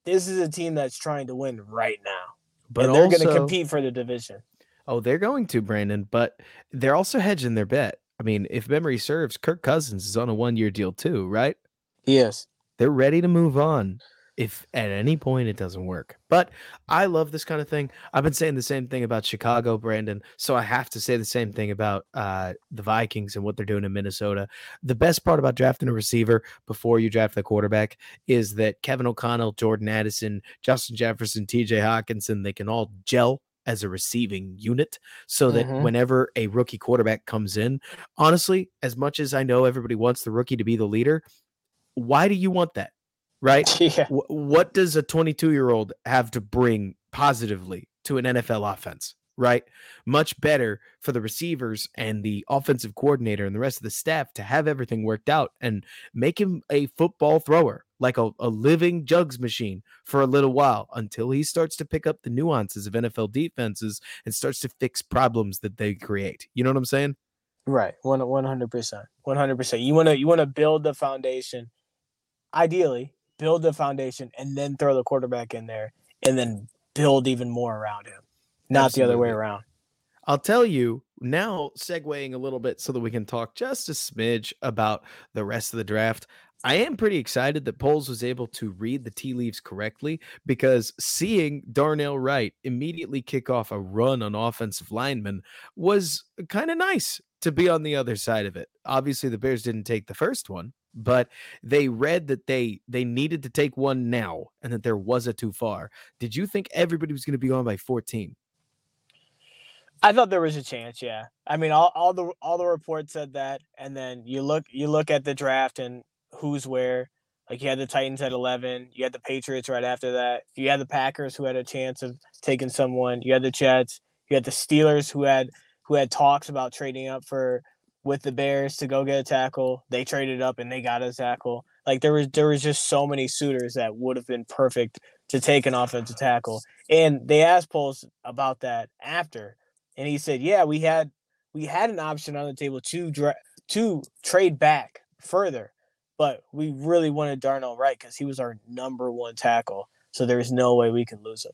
this is a team that's trying to win right now. But and they're also, going to compete for the division. Oh, they're going to, Brandon, but they're also hedging their bet. I mean, if memory serves, Kirk Cousins is on a one year deal too, right? Yes. They're ready to move on if at any point it doesn't work. But I love this kind of thing. I've been saying the same thing about Chicago, Brandon. So I have to say the same thing about uh, the Vikings and what they're doing in Minnesota. The best part about drafting a receiver before you draft the quarterback is that Kevin O'Connell, Jordan Addison, Justin Jefferson, TJ Hockenson, they can all gel as a receiving unit so that mm-hmm. whenever a rookie quarterback comes in, honestly, as much as I know everybody wants the rookie to be the leader, why do you want that? right? Yeah. W- what does a 22 year old have to bring positively to an NFL offense? Right. Much better for the receivers and the offensive coordinator and the rest of the staff to have everything worked out and make him a football thrower, like a, a living jugs machine for a little while until he starts to pick up the nuances of NFL defenses and starts to fix problems that they create. You know what I'm saying? Right. One one hundred percent. One hundred percent. You wanna you wanna build the foundation ideally build the foundation, and then throw the quarterback in there, and then build even more around him, not Absolutely. the other way around. I'll tell you now, segueing a little bit so that we can talk just a smidge about the rest of the draft. I am pretty excited that Poles was able to read the tea leaves correctly because seeing Darnell Wright immediately kick off a run on offensive linemen was kind of nice to be on the other side of it. Obviously, the Bears didn't take the first one, but they read that they they needed to take one now and that there was a too far. Did you think everybody was going to be on by 14? I thought there was a chance, yeah. I mean, all, all the all the reports said that, and then you look you look at the draft and who's where. Like you had the Titans at eleven, you had the Patriots right after that, you had the Packers who had a chance of taking someone, you had the Jets, you had the Steelers who had who had talks about trading up for with the Bears to go get a tackle. They traded up and they got a tackle. Like there was there was just so many suitors that would have been perfect to take an offensive tackle. And they asked Poles about that after, and he said, "Yeah, we had we had an option on the table to dra- to trade back further, but we really wanted Darnell Wright because he was our number one tackle. So there was no way we could lose him."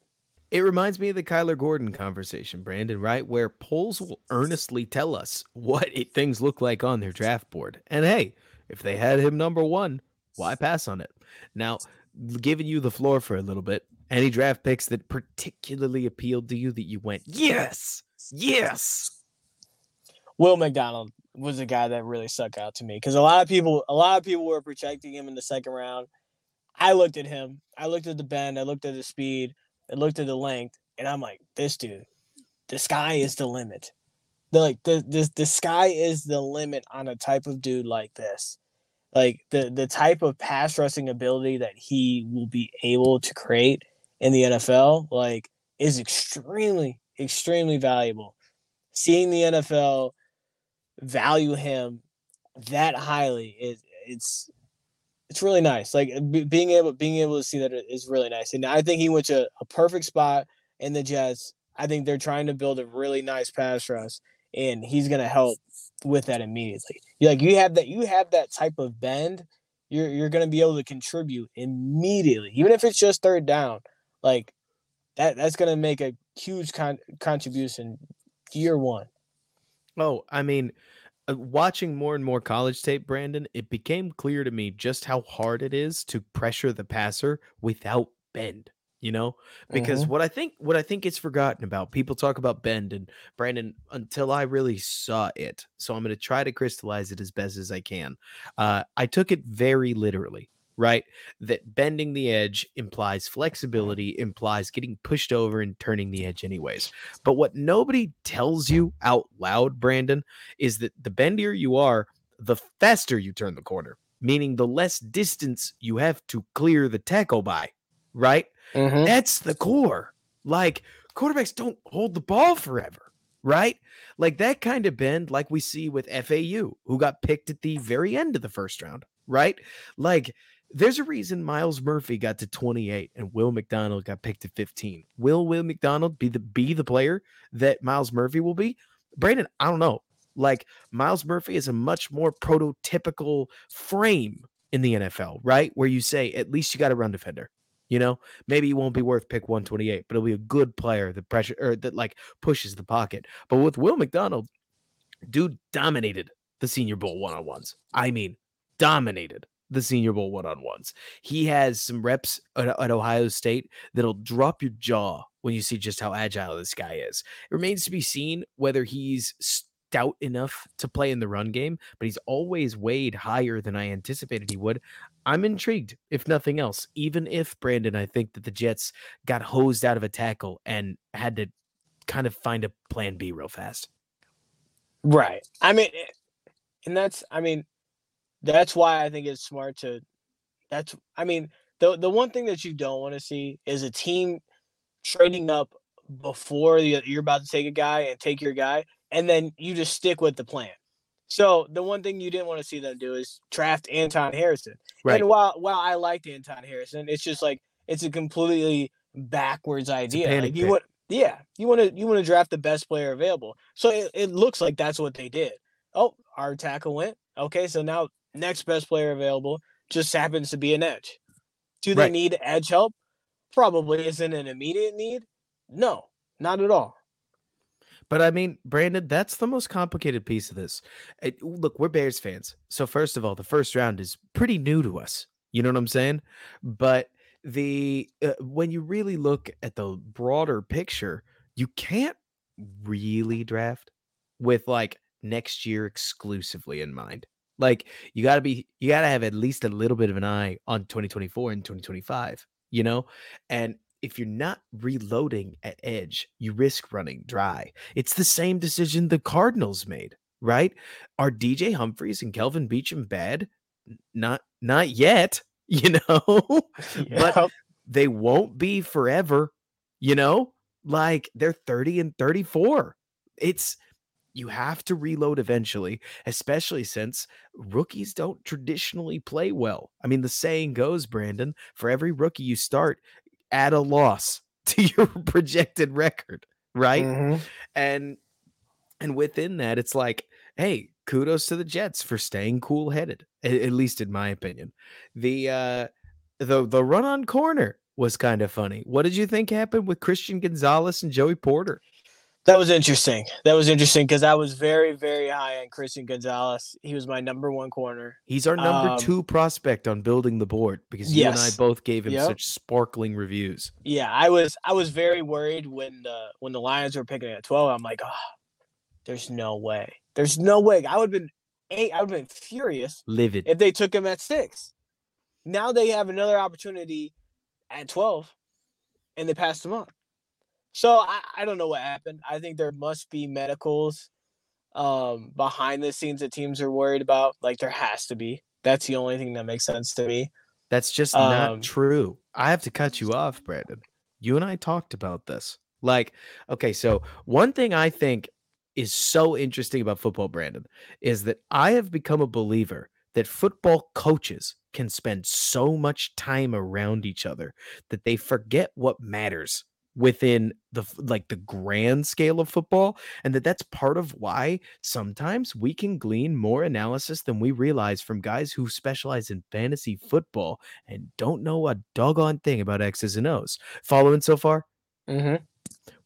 It reminds me of the Kyler Gordon conversation, Brandon, right? Where Poles will earnestly tell us what it, things look like on their draft board. And hey, if they had him number one, why pass on it? Now, giving you the floor for a little bit, any draft picks that particularly appealed to you that you went, yes, yes. Will McDonald was a guy that really stuck out to me because a lot of people, a lot of people were projecting him in the second round. I looked at him. I looked at the bend. I looked at the speed and looked at the length, and I'm like, this dude, the sky is the limit. The like the the the sky is the limit on a type of dude like this. Like the the type of pass rushing ability that he will be able to create in the NFL, like, is extremely, extremely valuable. Seeing the NFL value him that highly is it's it's really nice. Like b- being able being able to see that is really nice. And I think he went to a perfect spot in the Jets. I think they're trying to build a really nice pass rush, and he's gonna help with that immediately. You like you have that you have that type of bend, you're you're gonna be able to contribute immediately, even if it's just third down. Like that that's gonna make a huge con- contribution year one. Oh, I mean, watching more and more college tape, Brandon, it became clear to me just how hard it is to pressure the passer without bend. You know, because Mhm. what I think what I think is forgotten about people talk about bend and Brandon until I really saw it. So I'm going to try to crystallize it as best as I can. Uh, I took it very literally, right? That bending the edge implies flexibility, implies getting pushed over and turning the edge anyways. But what nobody tells you out loud, Brandon, is that the bendier you are, the faster you turn the corner, meaning the less distance you have to clear the tackle by, right? Mm-hmm. That's the core. Like quarterbacks don't hold the ball forever, right? Like that kind of bend, like we see with FAU, who got picked at the very end of the first round, right? Like there's a reason Myles Murphy got to 28 and Will McDonald got picked at 15. Will Will McDonald be the be the player that Myles Murphy will be? Brandon, I don't know. Like Myles Murphy is a much more prototypical frame in the NFL, right? Where you say at least you got a run defender. You know, maybe he won't be worth pick 128, but he'll be a good player that pressure or that like pushes the pocket. But with Will McDonald, dude dominated the Senior Bowl one on ones. I mean, dominated the Senior Bowl one on ones. He has some reps at, at Iowa State that'll drop your jaw when you see just how agile this guy is. It remains to be seen whether he's stout enough to play in the run game, but he's always weighed higher than I anticipated he would. I'm intrigued, if nothing else. Even if Brandon, I think that the Jets got hosed out of a tackle and had to kind of find a plan B real fast. Right. I mean, eh, and that's I mean, that's why I think it's smart to. That's I mean the the one thing that you don't want to see is a team trading up before you- you're about to take a guy and take your guy, and then you just stick with the plan. So the one thing you didn't want to see them do is draft Anton Harrison. Right. And while while I liked Anton Harrison, it's just like it's a completely backwards idea. Like you pick. want yeah, you want to you want to draft the best player available. So it, it looks like that's what they did. Oh, our tackle went. Okay, so now next best player available just happens to be an edge. Do they Right. need edge help? Probably isn't an immediate need. No, not at all. But I mean, Brandon, that's the most complicated piece of this. It- look, we're Bears fans. So, first of all, the first round is pretty new to us. You know what I'm saying? But the uh, when you really look at the broader picture, you can't really draft with like next year exclusively in mind. Like you got to be you got to have at least a little bit of an eye on 2024 and 2025, you know? And if you're not reloading at edge, you risk running dry. It's the same decision the Cardinals made, right? Are DJ Humphries and Kelvin Beachum bad? Not not yet, you know, but they won't be forever, you know? Like they're 30 and 34. It's you have to reload eventually, especially since rookies don't traditionally play well. I mean, the saying goes, Brandon, for every rookie you start, add a loss to your projected record, right? Mhm. And and within that, it's like, hey, kudos to the Jets for staying cool headed, at least in my opinion. The uh the the run on corner was kind of funny. What did you think happened with Christian Gonzalez and Joey Porter? That was interesting. That was interesting because I was very, very high on Christian Gonzalez. He was my number one corner. He's our number Um, two prospect on building the board because you and I both gave him Yep. such sparkling reviews. Yeah, I was I was very worried when the when the Lions were picking at 12. I'm like, oh, there's no way. There's no way. I would have been eight, I would have been furious Livid. if they took him at six. Now they have another opportunity at 12 and they passed him up. So I, I don't know what happened. I think there must be medicals um behind the scenes that teams are worried about. Like there has to be. That's the only thing that makes sense to me. That's just not Um, true. I have to cut you off, Brandon. You and I talked about this. Like, okay, so one thing I think is so interesting about football, Brandon, is that I have become a believer that football coaches can spend so much time around each other that they forget what matters within the like the grand scale of football and that that's part of why sometimes we can glean more analysis than we realize from guys who specialize in fantasy football and don't know a doggone thing about X's and O's. Following so far? Mm-hmm.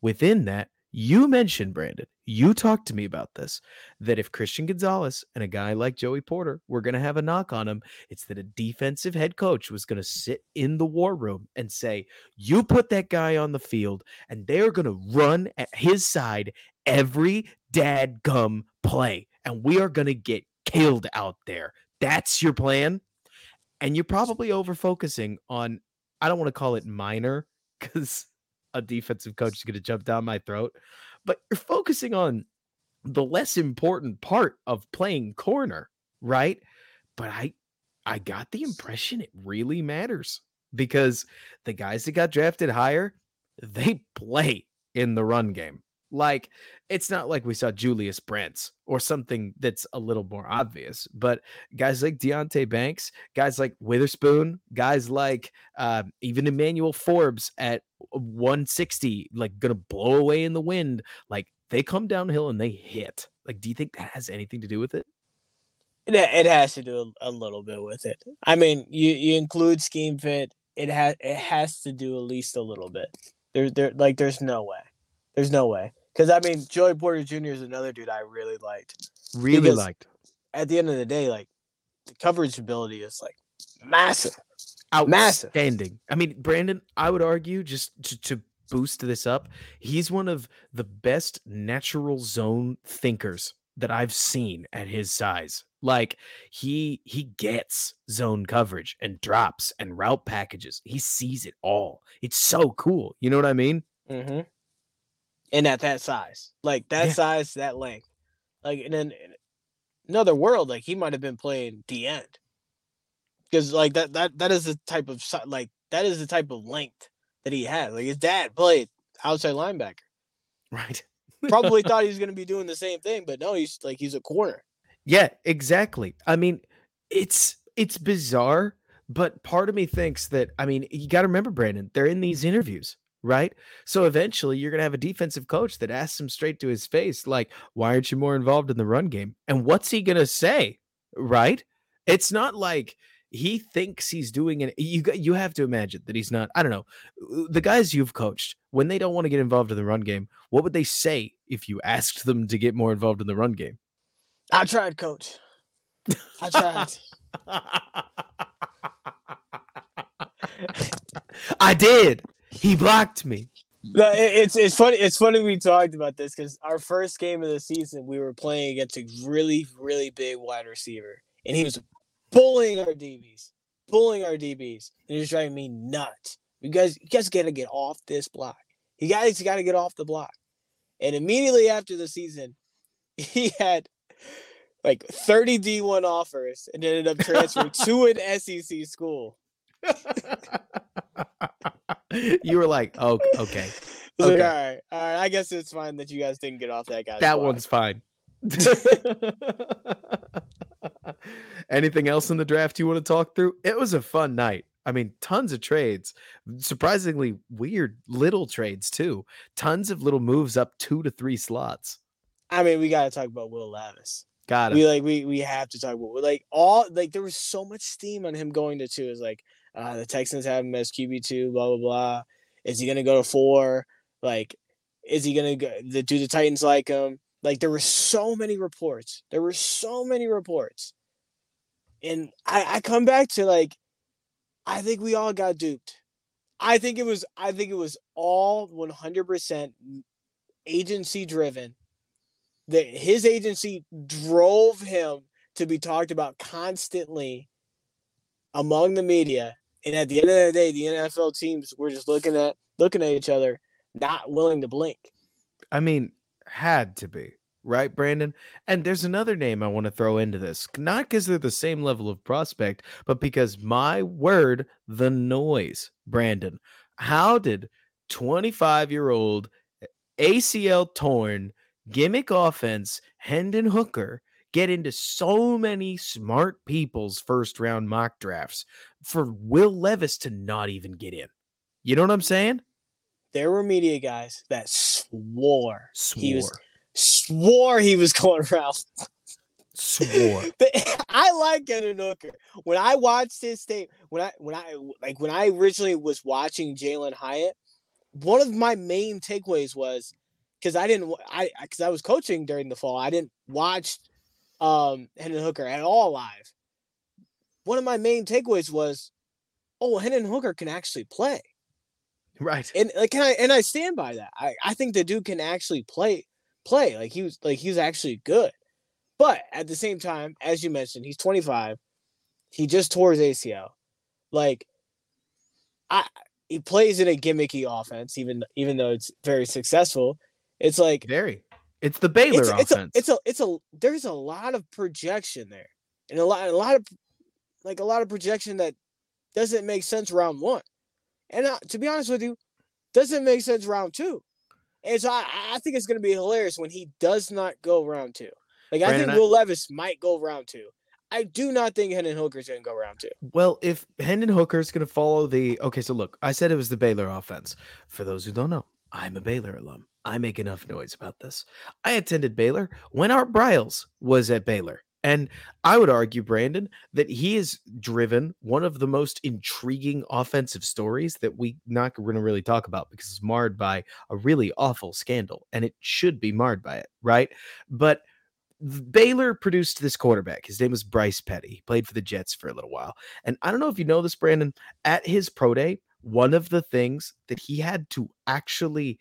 within that, you mentioned, Brandon, you talked to me about this that if Christian Gonzalez and a guy like Joey Porter were going to have a knock on him, it's that a defensive head coach was going to sit in the war room and say, You put that guy on the field, and they're going to run at his side every dad gum play, and we are going to get killed out there. That's your plan. And you're probably over focusing on, I don't want to call it minor because a defensive coach is going to jump down my throat, but you're focusing on the less important part of playing corner, right? But I I got the impression it really matters because the guys that got drafted higher, they play in the run game. Like it's not like we saw Julius Brents or something that's a little more obvious, but guys like Deonte Banks, guys like Witherspoon, guys like uh, even Emmanuel Forbes at 160, like gonna blow away in the wind, like they come downhill and they hit. Like, do you think that has anything to do with it? It, it has to do a, a little bit with it. I mean, you you include scheme fit, it has it has to do at least a little bit. There there like there's no way. There's no way. Because I mean, Joey Porter Jr. is another dude I really liked. Really Because- liked. At the end of the day, like the coverage ability is like massive. Massive. Outstanding. I mean, Brandon, I would argue just to, to boost this up, he's one of the best natural zone thinkers that I've seen at his size. Like he he gets zone coverage and drops and route packages. He sees it all. It's so cool. You know what I mean? Mm-hmm. And at that size, like that Yeah. size, that length, like and then in another world, like he might have been playing the end, because like that that that is the type of like that is the type of length that he had. Like his dad played outside linebacker. Right. Probably thought he was going to be doing the same thing, but no, he's like he's a corner. Yeah, exactly. I mean, it's it's bizarre, but part of me thinks that I mean, you got to remember Brandon, they're in these interviews, right? So eventually you're going to have a defensive coach that asks him straight to his face like, "Why aren't you more involved in the run game?" And what's he going to say? Right? It's not like he thinks he's doing it. You got- you have to imagine that he's not. I don't know. The guys you've coached, when they don't want to get involved in the run game, what would they say if you asked them to get more involved in the run game? I tried, coach. I tried. I did. He blocked me. No, it- it's it's funny. It's funny we talked about this because our first game of the season, we were playing against a really, really big wide receiver, and he was bullying our DBs, bullying our DBs, and he was driving me nuts. You guys, you guys got to get off this block. You guys got to get off the block. And immediately after the season, he had like 30 D1 offers and ended up transferring to an SEC school. you were like, oh, okay. Was like, Okay. all right, all right. I guess it's fine that you guys didn't get off that guy. That block." one's fine. Anything else in the draft you want to talk through? It was a fun night. I mean, tons of trades, surprisingly weird little trades too. Tons of little moves up two to three slots. I mean, we gotta talk about Will Levis. Got it. We like we we have to talk about like all like there was so much steam on him going to two. Is like uh the Texans have him as QB two, blah blah blah. Is he gonna go to four? Like, is he gonna go? The, do the Titans like him? Like, there were so many reports. There were so many reports, and I I come back to like, I think we all got duped. I think it was I think it was all one hundred percent agency driven that his agency drove him to be talked about constantly among the media. And at the end of the day, the NFL teams were just looking at looking at each other, not willing to blink. I mean, had to be, right, Brandon? And there's another name I want to throw into this, not because they're the same level of prospect, but because my word, the noise, Brandon. How did 25 year old ACL torn gimmick offense Hendon Hooker get into so many smart people's first round mock drafts for Will Levis to not even get in? You know what I'm saying? There were media guys that swore Swore. he was swore he was going around. swore. But I like Hendon Hooker. When I watched his tape, when I when I like when I originally was watching Jalin Hyatt, one of my main takeaways was because I didn't I because I was coaching during the fall. I didn't watch um Hendon Hooker at all live. One of my main takeaways was, oh, Hendon Hooker can actually play. Right. And like can I and I stand by that. I, I think the dude can actually play play. Like he was like he was actually good. But at the same time, as you mentioned, he's 25. He just tore his ACL. Like I he plays in a gimmicky offense, even even though it's very successful. It's like very. It's the Baylor it's, offense. It's a, it's a it's a there's a lot of projection there, and a lot a lot of like a lot of projection that doesn't make sense round one, and uh, to be honest with you, doesn't make sense round two. And so I, I think it's going to be hilarious when he does not go round two. Like I think Will Levis might go round two. I do not think Hendon Hooker's going to go round two. Well, if Hendon Hooker's going to follow the okay, so look, I said it was the Baylor offense. For those who don't know, I'm a Baylor alum. I make enough noise about this. I attended Baylor when Art Briles was at Baylor. And I would argue, Brandon, that he has driven one of the most intriguing offensive stories that we not going to really talk about because it's marred by a really awful scandal, and it should be marred by it, right? But Baylor produced this quarterback. His name was Bryce Petty. He played for the Jets for a little while. And I don't know if you know this, Brandon. At his pro day, one of the things that he had to actually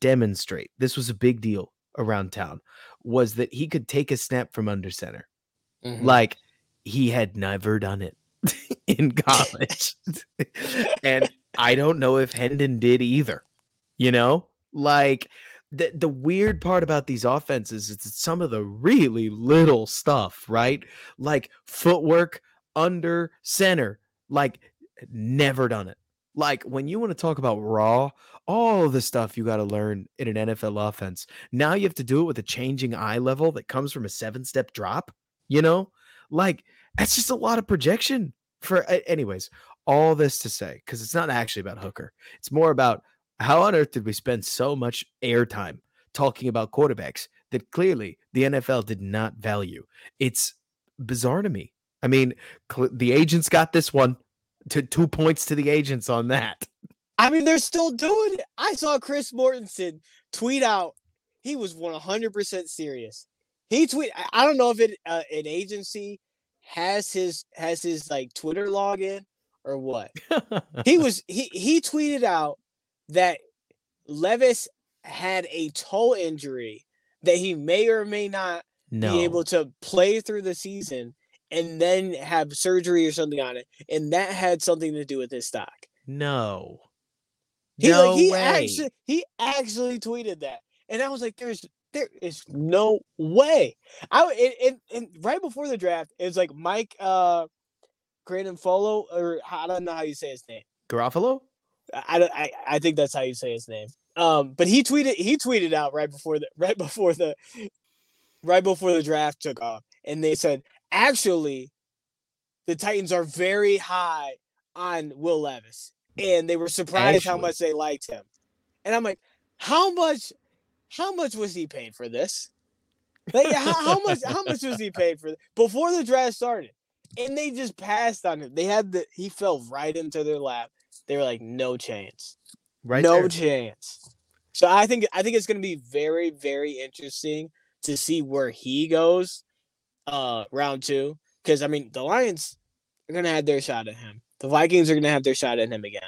demonstrate, this was a big deal around town, was that he could take a snap from under center. Mm-hmm. Like he had never done it in college. and I don't know if Hendon did either. You know, like the the weird part about these offenses is some of the really little stuff, right? Like footwork under center, like never done it. Like when you want to talk about raw, all the stuff you got to learn in an NFL offense. Now you have to do it with a changing eye level that comes from a seven step drop. You know, like that's just a lot of projection for. Anyways, all this to say, because it's not actually about Hooker. It's more about how on earth did we spend so much airtime talking about quarterbacks that clearly the NFL did not value? It's bizarre to me. I mean, cl- the agents got this one to two points to the agents on that. I mean, they're still doing it. I saw Chris Mortensen tweet out he was 100% serious. He tweet I don't know if it uh, an agency has his has his like Twitter login or what. he was he he tweeted out that Levis had a toe injury that he may or may not no. be able to play through the season and then have surgery or something on it, and that had something to do with his stock. No. He no like he way. actually he actually tweeted that. And I was like, there's there is no way. I and, and, and right before the draft, it was like Mike uh Follow or I don't know how you say his name. Garafolo? I, I I think that's how you say his name. Um, but he tweeted he tweeted out right before the right before the right before the draft took off, and they said actually the Titans are very high on Will Levis, and they were surprised actually. how much they liked him. And I'm like, how much how much was he paid for this? Like how, how much how much was he paid for before the draft started? And they just passed on him. They had the he fell right into their lap. They were like, no chance. Right. No there. chance. So I think I think it's gonna be very, very interesting to see where he goes uh round two. Because I mean the Lions are gonna have their shot at him. The Vikings are gonna have their shot at him again.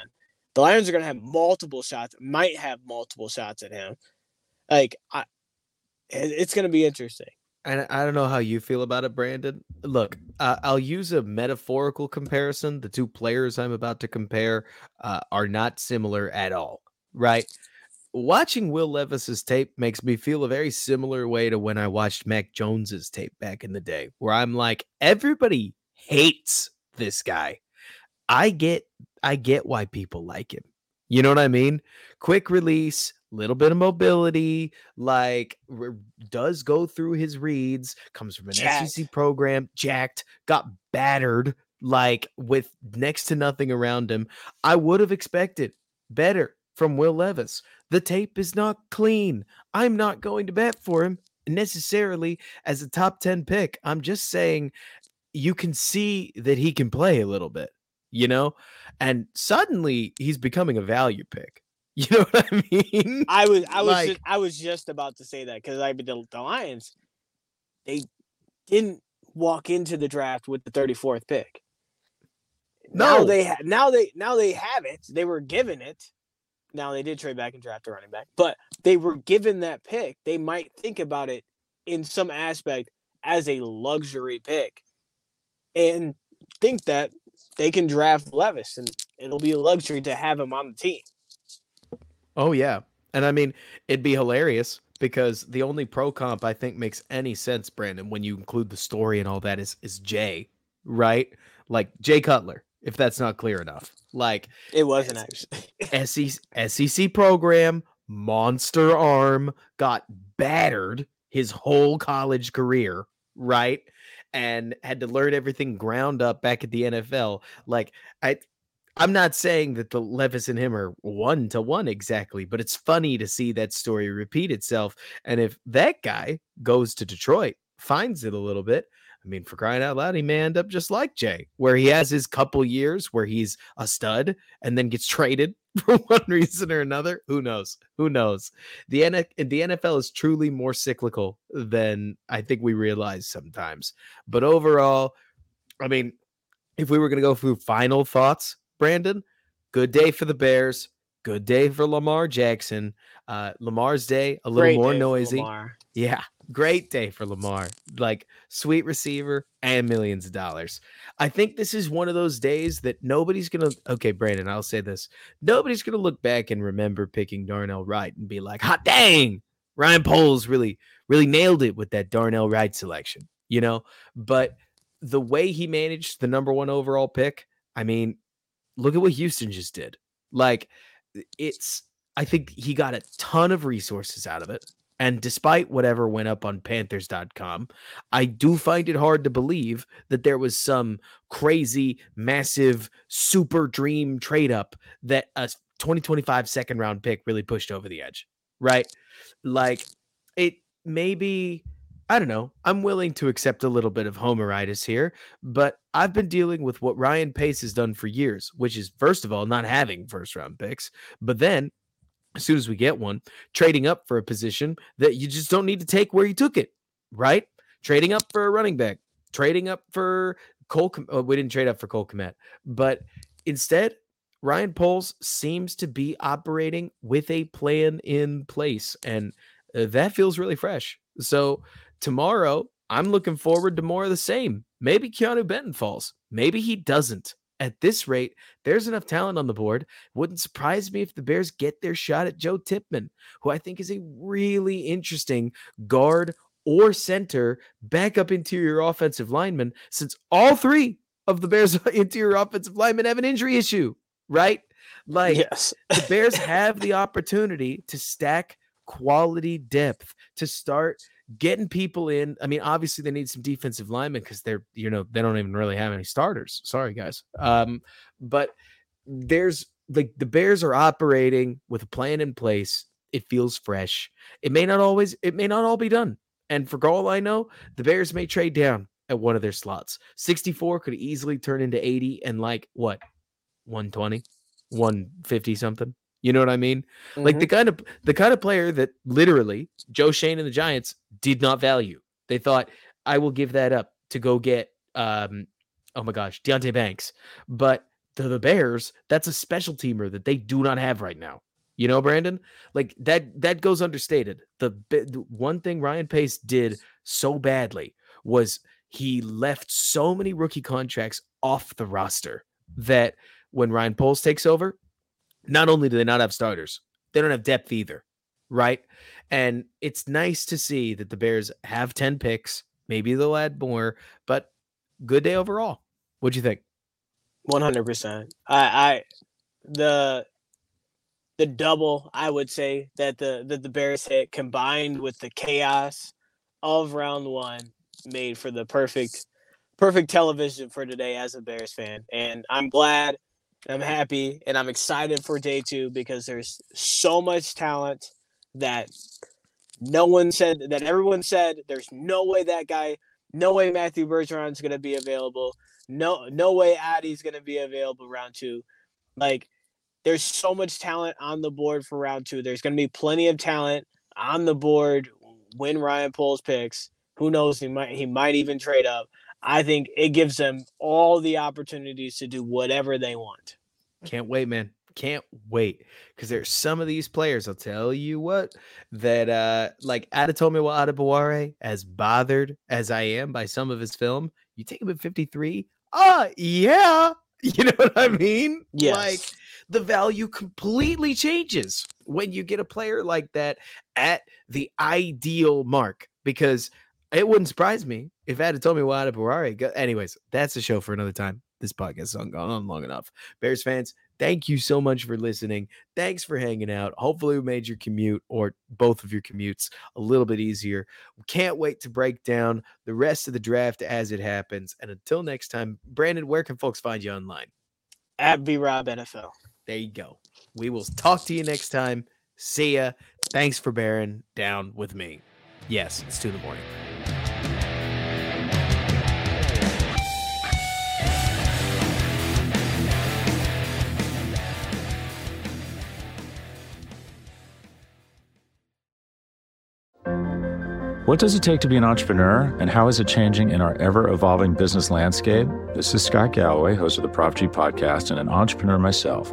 The Lions are gonna have multiple shots, might have multiple shots at him. Like I it's gonna be interesting. And I don't know how you feel about it, Brandon. Look, uh, I'll use a metaphorical comparison. The two players I'm about to compare uh, are not similar at all, right? Watching Will Levis's tape makes me feel a very similar way to when I watched Mac Jones's tape back in the day, where I'm like, everybody hates this guy. I get, I get why people like him. You know what I mean? Quick release, little bit of mobility, like r- does go through his reads, comes from an Jacked. SEC program, jacked, got battered, like with next to nothing around him. I would have expected better from Will Levis. The tape is not clean. I'm not going to bet for him necessarily as a top 10 pick. I'm just saying you can see that he can play a little bit, you know? And suddenly he's becoming a value pick You know what I mean? I was I was Like- just, I was just about to say that because I mean the, the Lions, they didn't walk into the draft with the 34th pick. Now No. they ha- now they now they have it. They were given it. Now they did trade back and draft a running back, but they were given that pick. They might think about it in some aspect as a luxury pick, and think that they can draft Levis, and it'll be a luxury to have him on the team. Oh yeah. And I mean, it'd be hilarious because the only pro comp I think makes any sense, Brandon, when you include the story and all that is is Jay, right? Like Jay Cutler, if that's not clear enough. Like It wasn't actually. SEC, SEC program, monster arm, got battered his whole college career, right? And had to learn everything ground up back at the NFL. Like I I'm not saying that the Levis and him are one to one exactly, but it's funny to see that story repeat itself. And if that guy goes to Detroit, finds it a little bit, I mean, for crying out loud, he may end up just like Jay, where he has his couple years where he's a stud and then gets traded for one reason or another. Who knows? Who knows? The, N- the NFL is truly more cyclical than I think we realize sometimes. But overall, I mean, if we were going to go through final thoughts, Brandon, good day for the Bears. Good day for Lamar Jackson. Uh, Lamar's day, a little Great more noisy. Yeah, great day for Lamar. Like sweet receiver and millions of dollars. I think this is one of those days that nobody's gonna. Okay, Brandon, I'll say this: nobody's gonna look back and remember picking Darnell Wright and be like, "Hot dang, Ryan Poles really, really nailed it with that Darnell Wright selection." You know, but the way he managed the number one overall pick, I mean, look at what Houston just did. Like, it's. I think he got a ton of resources out of it. And despite whatever went up on Panthers.com, I do find it hard to believe that there was some crazy, massive, super dream trade up that a 2025 second round pick really pushed over the edge, right? Like it maybe, I don't know. I'm willing to accept a little bit of homeritis here, but I've been dealing with what Ryan Pace has done for years, which is, first of all, not having first round picks, but then as soon as we get one, trading up for a position that you just don't need to take where you took it, right? Trading up for a running back, trading up for Cole. Oh, we didn't trade up for Cole Kmet, but instead, Ryan Poles seems to be operating with a plan in place, and uh, that feels really fresh. So tomorrow, I'm looking forward to more of the same. Maybe Keanu Benton falls. Maybe he doesn't. At this rate, there's enough talent on the board. Wouldn't surprise me if the Bears get their shot at Joe Tippmann, who I think is a really interesting guard or center backup interior offensive lineman, since all three of the Bears' interior offensive linemen have an injury issue, right? Like yes. the Bears have the opportunity to stack quality depth to start getting people in. I mean, obviously they need some defensive linemen because they're, you know, they don't even really have any starters. Sorry, guys. Um, but there's like the Bears are operating with a plan in place. It feels fresh. It may not always, it may not all be done. And for all I know, the Bears may trade down at one of their slots. 64 could easily turn into 80 and like what 120, 150 something. You know what I mean? Like Mhm. the kind of the kind of player that literally Joe Schoen and the Giants did not value. They thought I will give that up to go get um oh my gosh, Deonte Banks. But to the Bears, that's a special teamer that they do not have right now. You know, Brandon? Like that that goes understated. The, the one thing Ryan Pace did so badly was he left so many rookie contracts off the roster that when Ryan Poles takes over, not only do they not have starters, they don't have depth either, right? And it's nice to see that the Bears have 10 picks. Maybe they'll add more, but good day overall. What'd you think? One hundred percent. I, I, the, the double I would say that the that the Bears hit combined with the chaos of round one made for the perfect, perfect television for today as a Bears fan, and I'm glad, I'm happy, and I'm excited for day two because there's so much talent that no one said that everyone said there's no way that guy, no way Matthew Bergeron's gonna be available no no way Addie's gonna be available round two. Like there's so much talent on the board for round two. There's going to be plenty of talent on the board when Ryan Poles picks. Who knows? He might he might even trade up. I think it gives them all the opportunities to do whatever they want. Can't wait, man. Can't wait. Because there's some of these players, I'll tell you what, that uh like Adetomiwa Adebawore, as bothered as I am by some of his film, you take him at 53. Ah, yeah. You know what I mean? Yes. Like the value completely changes when you get a player like that at the ideal mark because it wouldn't surprise me if had told me Adetomiwa Adebawore go. Anyways, that's a show for another time. This podcast has gone on long enough. Bears fans, thank you so much for listening. Thanks for hanging out. Hopefully, we made your commute or both of your commutes a little bit easier. Can't wait to break down the rest of the draft as it happens. And until next time, Brandon, where can folks find you online? At B Rob NFL. There you go. We will talk to you next time. See ya. Thanks for bearing down with me. Yes, it's two in the morning. What does it take to be an entrepreneur, and how is it changing in our ever evolving business landscape? This is Scott Galloway, host of the Prop G podcast, and an entrepreneur myself.